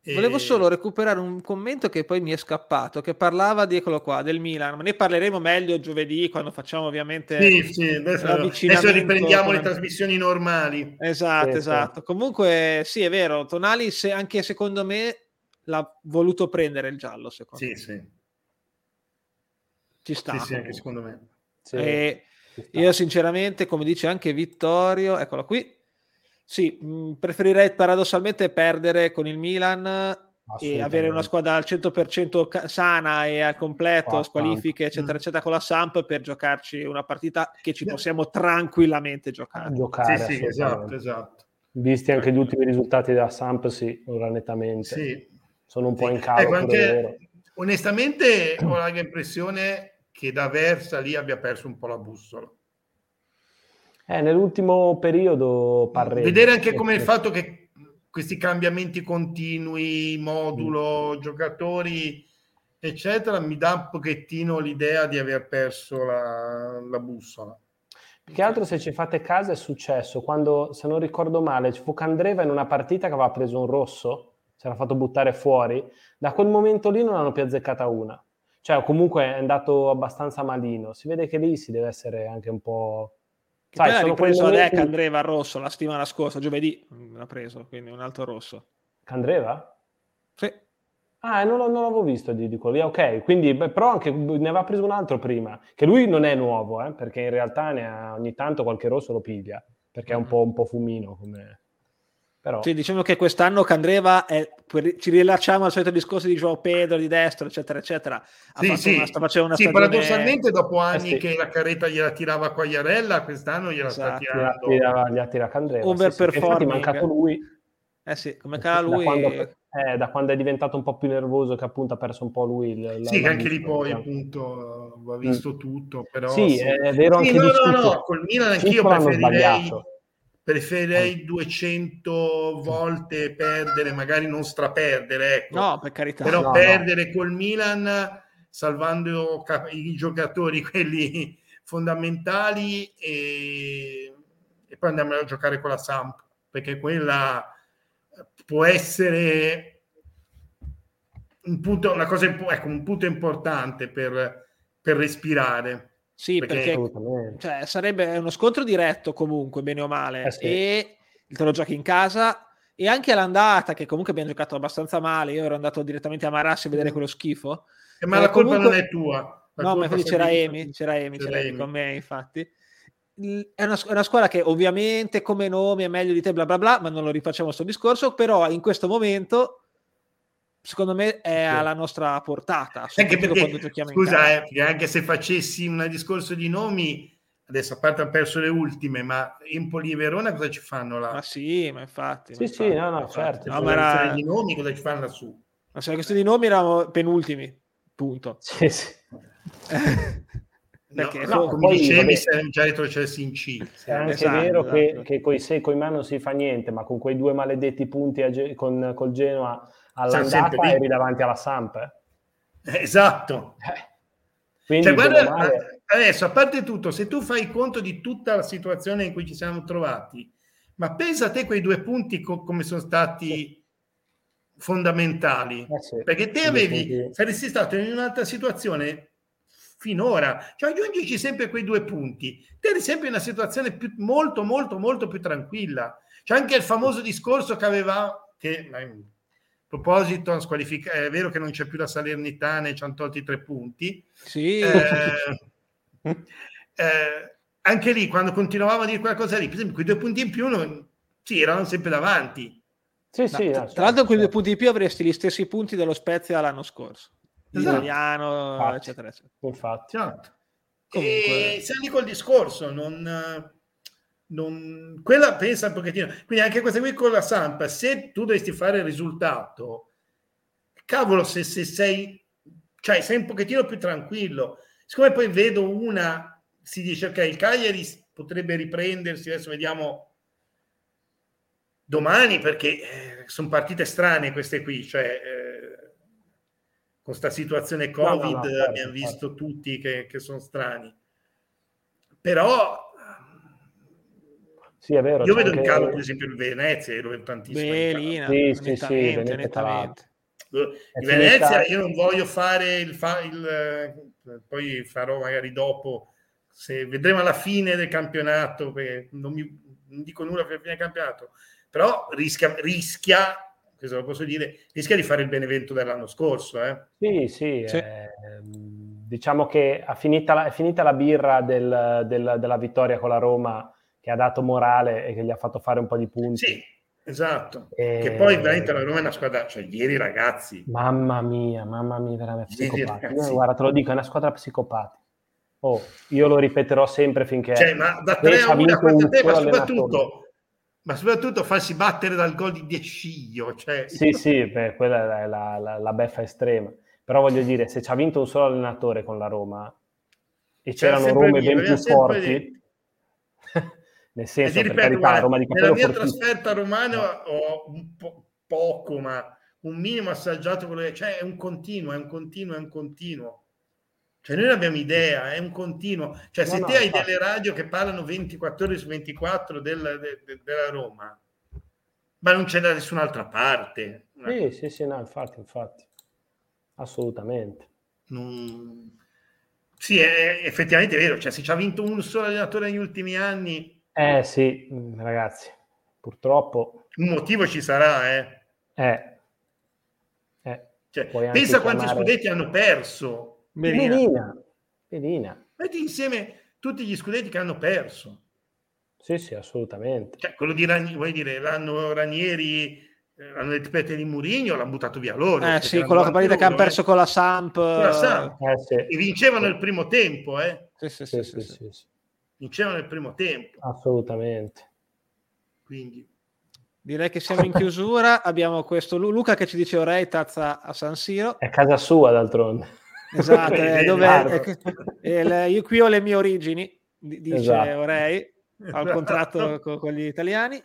E... Volevo solo recuperare un commento che poi mi è scappato, che parlava di, eccolo qua, del Milan, ma ne parleremo meglio giovedì quando facciamo ovviamente sì, sì, adesso, adesso riprendiamo le trasmissioni normali. Esatto, sì, esatto. Comunque sì, è vero, Tonali se, anche secondo me l'ha voluto prendere il giallo, secondo sì, me. Sì, Ci sta. Sì, sì, anche secondo me. Sì, e io sinceramente, come dice anche Vittorio, eccolo qui, sì, mh, preferirei paradossalmente perdere con il Milan e avere una squadra al 100% sana e al completo, squalifiche, eccetera, mm. eccetera, con la Samp per giocarci una partita che ci possiamo tranquillamente giocare. giocare sì, sì, esatto, esatto. Visti anche gli ultimi risultati della Samp, sì, ora nettamente. Sì, sono un po' in calo. Ecco, anche, onestamente ho l'impressione che da Versa lì abbia perso un po' la bussola. Eh, nell'ultimo periodo parrei. Vedere anche come il fatto che questi cambiamenti continui, modulo, mm. giocatori, eccetera, mi dà un pochettino l'idea di aver perso la, la bussola. Più che altro se ci fate caso è successo quando, se non ricordo male, fu Candreva in una partita che aveva preso un rosso si era fatto buttare fuori, da quel momento lì non hanno più azzeccata una. Cioè, comunque è andato abbastanza malino. Si vede che lì si deve essere anche un po'. Sai, sono preso momenti... Candreva rosso la settimana scorsa, giovedì l'ha preso, quindi un altro rosso. Candreva? Sì. Ah, non, non l'avevo visto di, di quello lì. Ok, quindi beh, però anche ne aveva preso un altro prima, che lui non è nuovo, eh, perché in realtà ne ha, ogni tanto qualche rosso lo piglia, perché è un po', un po fumino come però... Sì, diciamo che quest'anno Candreva, è, ci rilacciamo al solito discorso di Joao Pedro, di destra, eccetera, eccetera. Ha sì, sì. Una, sta facendo una sì, stagione... paradossalmente dopo anni eh, sì. che la carretta gliela tirava Quagliarella, quest'anno gliela esatto. sta tirando... Gliela, gliela tira Candreva. Overperforming. Sì, è mancato lui. Eh sì, come cala lui... Da quando, eh, da quando, è diventato un po' più nervoso, che appunto ha perso un po' lui il... Sì, anche lì poi appunto va visto mm. tutto, però... Sì, è vero anche no, no, no, col Milan anch'io preferirei preferirei 200 volte perdere, magari non straperdere, ecco. no, per carità. però no, perdere no. col Milan salvando i giocatori, quelli fondamentali e, e poi andiamo a giocare con la Samp, perché quella può essere un punto, una cosa, ecco, un punto importante per, per respirare. Sì, perché, perché cioè, sarebbe uno scontro diretto comunque, bene o male, eh sì. e te lo giochi in casa e anche all'andata, che comunque abbiamo giocato abbastanza male, io ero andato direttamente a Marassi a vedere quello schifo. Eh, ma la colpa comunque... non è tua. La no, ma infatti c'era Emi, c'era Emi, c'era Emi con me, infatti. È una, è una, scuola che ovviamente come nome è meglio di te, bla bla bla, ma non lo rifacciamo questo discorso, però in questo momto secondo me è alla nostra portata. Anche perché, scusa, eh, anche se facessi un discorso di nomi, adesso a parte ha perso le ultime, ma Empoli e Verona cosa ci fanno là? Ma sì, ma infatti. Sì, ma sì, no, no, certo. No, ma era... di nomi cosa ci fanno lassù? Ma se la questione di nomi eravamo penultimi, punto. Sì, sì. Perché no, no, come poi, dicevi, siamo già retrocessi in C. È anche esatto, vero esatto. che, che coi sei coi man non si fa niente, ma con quei due maledetti punti a, con, col Genoa all'andata eri davanti alla Samp. Eh, esatto. Eh. Quindi, cioè, guarda, male... adesso, a parte tutto, se tu fai conto di tutta la situazione in cui ci siamo trovati, ma pensa a te quei due punti co- come sono stati sì. fondamentali. Eh sì. Perché te avevi, saresti stato in un'altra situazione finora, cioè aggiungici sempre quei due punti, te eri sempre in una situazione più, molto, molto, molto più tranquilla. C'è anche il famoso discorso che aveva, che proposito, è vero che non c'è più la Salernitana e ci hanno tolti tre punti. Sì. Eh, eh, anche lì, quando continuavamo a dire qualcosa lì, per esempio, quei due punti in più non, sì, erano sempre davanti. Sì, sì, tra, certo, l'altro, con i due certo. punti in più avresti gli stessi punti dello Spezia l'anno scorso. Esatto. Italiano, infatti, eccetera, eccetera. Infatti. Certo. Comunque... E siamo lì col discorso, non, non, quella pensa un pochettino. Quindi anche questa qui con la Sampa, se tu dovresti fare il risultato, cavolo, se, se sei, cioè, sei un pochettino più tranquillo. Siccome poi vedo una, si dice, ok, il Cagliari potrebbe riprendersi, adesso vediamo domani perché eh, sono partite strane queste qui, cioè eh, con questa situazione Covid no, no, no, certo, abbiamo visto certo. tutti che, che, sono strani. Però sì, è vero, io vedo anche... in calo per esempio il Venezia, io lo vedo tantissimo. Belina, sì, sì, sì, Venezia nettamente. Di Venezia io non voglio fare il, fa, il eh, poi farò magari dopo se vedremo alla fine del campionato non, mi, non dico nulla per la fine del campionato però rischia, rischia questo lo posso dire, rischia di fare il Benevento dell'anno scorso. Eh? Sì, sì, sì. Eh, diciamo che è finita, è finita la birra del, del, della vittoria con la Roma che ha dato morale e che gli ha fatto fare un po' di punti. Sì, esatto. E... Che poi veramente la Roma è una squadra, cioè ieri ragazzi. Mamma mia, mamma mia, veramente psicopati. Guarda, te lo dico, è una squadra psicopati. Oh, io lo ripeterò sempre finché... Cioè, ma da 3 a 1 a quanto tempo, soprattutto ma soprattutto farsi battere dal gol di Desciglio. Cioè... Sì, sì, beh, quella è la, la, la, beffa estrema. Però voglio dire, se ci ha vinto un solo allenatore con la Roma e c'erano Rome ben più forti, nel senso, ripeto, carità, guarda, Roma di nella mia fortissimo. trasferta romana ho un po- poco, ma un minimo assaggiato quello che... Cioè è un continuo, è un continuo, è un continuo cioè noi non abbiamo idea, è un continuo. Cioè no, se no, te hai infatti. delle radio che parlano 24 ore su 24 del, de, de, della Roma, ma non c'è da nessun'altra parte. Sì, sì, sì, no, infatti, infatti. Assolutamente. Mm. Sì, è, effettivamente è vero. Cioè se ci ha vinto un solo allenatore negli ultimi anni... Eh sì, mm, ragazzi, purtroppo... Un motivo ci sarà, eh. Eh. eh. Cioè, pensa chiamare... quanti scudetti hanno perso Medina. Medina. Metti insieme tutti gli scudetti che hanno perso. Sì, sì, assolutamente. Cioè, quello di Ranieri, vuoi dire, l'anno Ranieri, eh, l'hanno le tripette di Murigno, l'hanno buttato via loro. Eh sì, quello che, che hanno perso con la Samp. Con la Samp. Eh, sì. E vincevano il primo tempo, eh. Sì, sì, sì. sì, sì, sì. Vincevano il primo tempo. Assolutamente. Quindi... Direi che siamo in chiusura. Abbiamo questo Luca che ci dice Orei tazza a San Siro. È casa sua, d'altronde. Esatto, è dove, è, è, io qui ho le mie origini, dice esatto. Orei, ho il contratto con, con, gli italiani,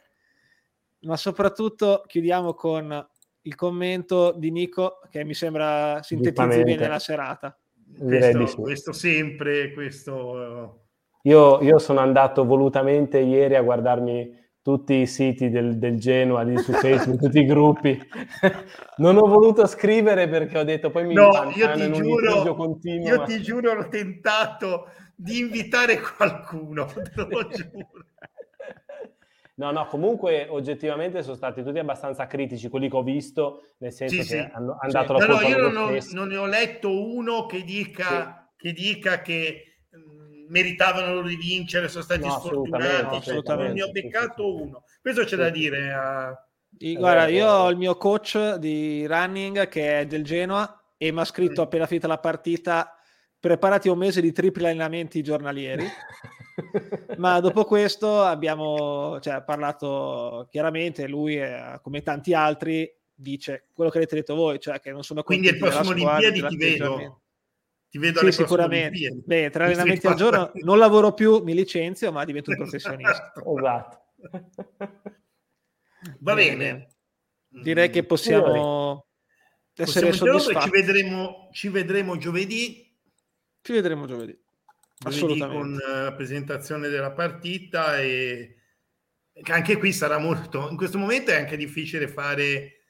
ma soprattutto chiudiamo con il commento di Nico che mi sembra sintetizzi bene la serata. Questo, sì. questo sempre, questo... Io, io sono andato volutamente ieri a guardarmi tutti i siti del, del Genoa lì su Facebook, tutti i gruppi. non ho voluto scrivere perché ho detto poi mi no, io ti giuro, continuo, io ma... ti giuro ho tentato di invitare qualcuno, te lo giuro. No, no, comunque oggettivamente sono stati tutti abbastanza critici quelli che ho visto, nel senso sì, che sì. hanno, hanno dato sì. la colpa no, io non, non, ne ho letto uno che dica, che, dica che meritavano di vincere, sono stati no, sfortunati, assolutamente, non ne ho beccato uno. Questo c'è da dire. A... Guarda, io ho il mio coach di running che è del Genoa e mi ha scritto mm. appena finita la partita preparati un mese di tripli allenamenti giornalieri. Ma dopo questo abbiamo cioè, parlato chiaramente, lui eh, come tanti altri dice quello che avete detto voi, cioè che non sono Quindi il prossimo Olimpiadi ti vedo ti vedo sì, sicuramente. Beh, tre allenamenti al giorno non lavoro più, mi licenzio, ma divento un professionista. esatto. Va bene. Direi che possiamo essere possiamo soddisfatti. Ci vedremo, ci vedremo giovedì. Ci vedremo giovedì. Assolutamente. Con eh, la presentazione della partita e anche qui sarà molto... In questo momento è anche difficile fare,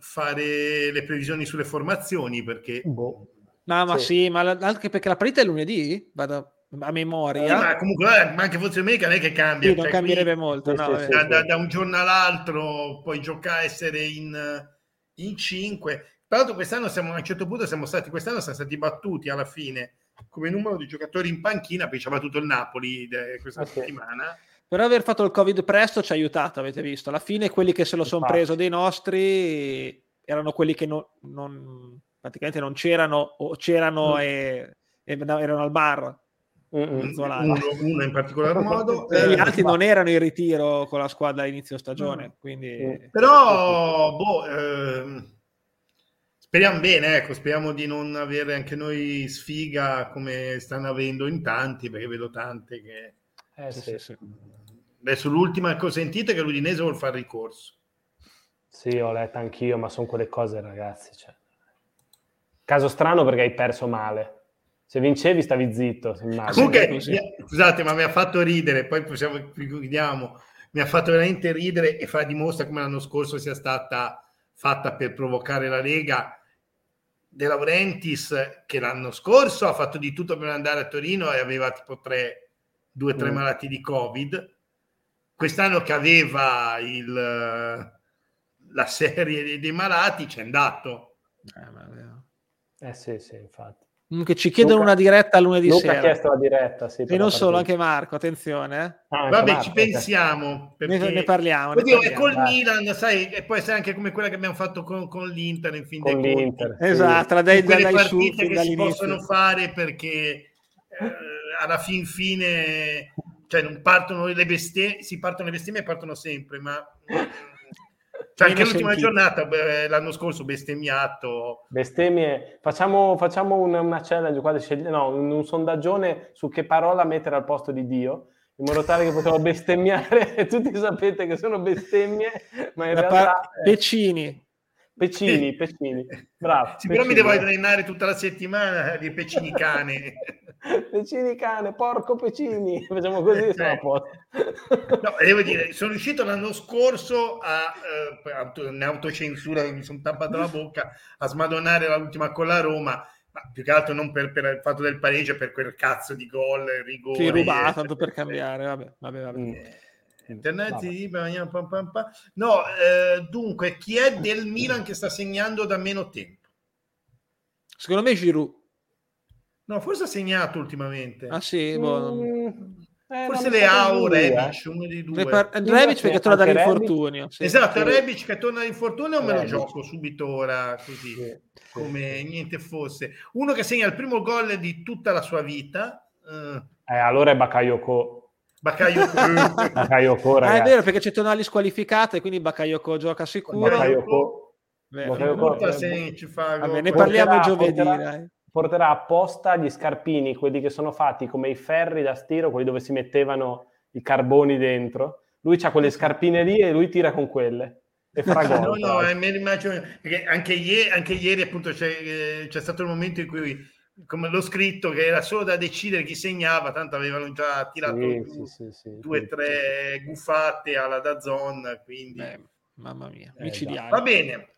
fare le previsioni sulle formazioni perché... Boh No, ma sì, sì ma anche perché la partita è lunedì, vado a memoria. Sì, ma comunque, eh, ma anche fosse domenica non è che cambia. Sì, non cioè, cambierebbe molto. No, da, da, da, un giorno all'altro puoi giocare, essere in, in 5. Tra l'altro quest'anno siamo a un certo punto siamo stati quest'anno siamo stati battuti alla fine come numero di giocatori in panchina, poi c'era tutto il Napoli de, questa okay. settimana. Però aver fatto il Covid presto ci ha aiutato, avete visto. Alla fine quelli che se lo sono preso dei nostri erano quelli che non, non, praticamente non c'erano o c'erano mm. e, e, erano al bar. Uno, uno, in particolar modo e gli eh, altri non erano in ritiro con la squadra a inizio stagione mm. quindi... però boh, eh, speriamo bene ecco speriamo di non avere anche noi sfiga come stanno avendo in tanti perché vedo tante che eh, sì, sì. adesso l'ultima che ho sentito è che l'Udinese vuole fare ricorso sì ho letto anch'io ma sono quelle cose ragazzi cioè. Caso strano perché hai perso male se vincevi stavi zitto. Comunque, scusate, ma mi ha fatto ridere, poi possiamo, chiudiamo, mi ha fatto veramente ridere e fa dimostra come l'anno scorso sia stata fatta per provocare la Lega De Laurentiis che l'anno scorso ha fatto di tutto per andare a Torino e aveva tipo tre, due o tre mm. malati di Covid. Quest'anno che aveva il, la serie dei, malati ci è andato. Eh, eh sì, sì, infatti. Che ci chiedono Luca, una diretta lunedì Luca sera. ha chiesto la diretta, sì. E non solo, anche Marco, attenzione. Eh. Ah, Vabbè, Marco, ci pensiamo. Perché... Ne, ne, parliamo. Ne parliamo. È col Vai. Milan, sai, e può essere anche come quella che abbiamo fatto con, con l'Inter in fin con dei l'Inter, sì. Esatto, la dai, dai, dai partite che si possono fare perché eh, alla fin fine cioè non partono le bestemmie, si partono le bestemmie e partono sempre, ma cioè, anche l'ultima sentito. giornata, beh, l'anno scorso bestemmiato. Bestemmie. Facciamo, facciamo una, una challenge qua, no, un, un, sondaggione su che parola mettere al posto di Dio, in modo tale che possiamo bestemmiare e tutti sapete che sono bestemmie, ma in La realtà... Par- Pecini. Pecini, Pecini, bravo. Sì, però mi devo allenare tutta la settimana di Pecini cane. Pecini cane, porco Pecini, facciamo così e siamo a posto. No, devo dire, sono riuscito l'anno scorso a, eh, in autocensura, mi sono tampato la bocca, a smadonnare l'ultima con la Roma, ma più che altro non per, per il fatto del pareggio, per quel cazzo di gol, rigore. Sì, rubato, tanto per cambiare, vabbè, vabbè, vabbè. Mm. Internet di pam pam pam. No, eh, dunque, chi è del Milan che sta segnando da meno tempo? Secondo me Giroud. No, forse ha segnato ultimamente. Ah sì, boh. mm, eh, forse le Au, Rebic, uno dei due. Repar- Rebic perché torna dall'infortunio. Sì. Esatto, Rebic che torna dall'infortunio o me lo gioco subito ora così, sì. come niente fosse. Uno che segna il primo gol di tutta la sua vita. Uh. Eh, allora è Bakayoko. Bakayoko. Bakayoko ah, è vero perché c'è Tonali squalificato e quindi Bakayoko gioca sicuro. Bakayoko. Bakayoko. Se ci fa Vabbè, ne parliamo giovedì. Porterà, porterà apposta gli scarpini, quelli che sono fatti come i ferri da stiro, quelli dove si mettevano i carboni dentro. Lui ha quelle scarpine lì e lui tira con quelle. E farà gol. no, no, eh, mi immagino perché anche ieri, anche ieri appunto c'è, eh, c'è stato il momento in cui come l'ho scritto che era solo da decidere chi segnava, tanto avevano già tirato sì, sì, sì, due o tre guffate alla Dazon, quindi Beh, mamma mia, eh, micidiale. Va bene.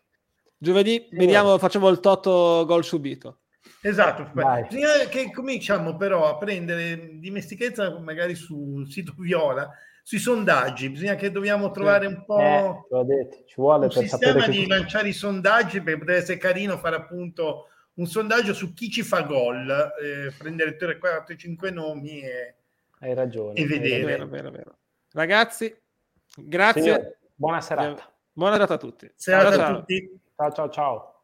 Giovedì vediamo, facciamo il toto gol subito. Esatto, bisogna che cominciamo però a prendere dimestichezza magari sul sito Viola, sui sondaggi, bisogna che dobbiamo trovare un po' eh, detto, ci vuole un sistema di lanciare i sondaggi per poter essere carino fare appunto un sondaggio su chi ci fa gol, eh, prendere 3, 4, 5 nomi e, hai ragione, e vedere. Vero, vero, vero. Ragazzi, grazie. Signor, buona serata. Buona serata a tutti. Serata ciao, a tutti. Ciao ciao ciao.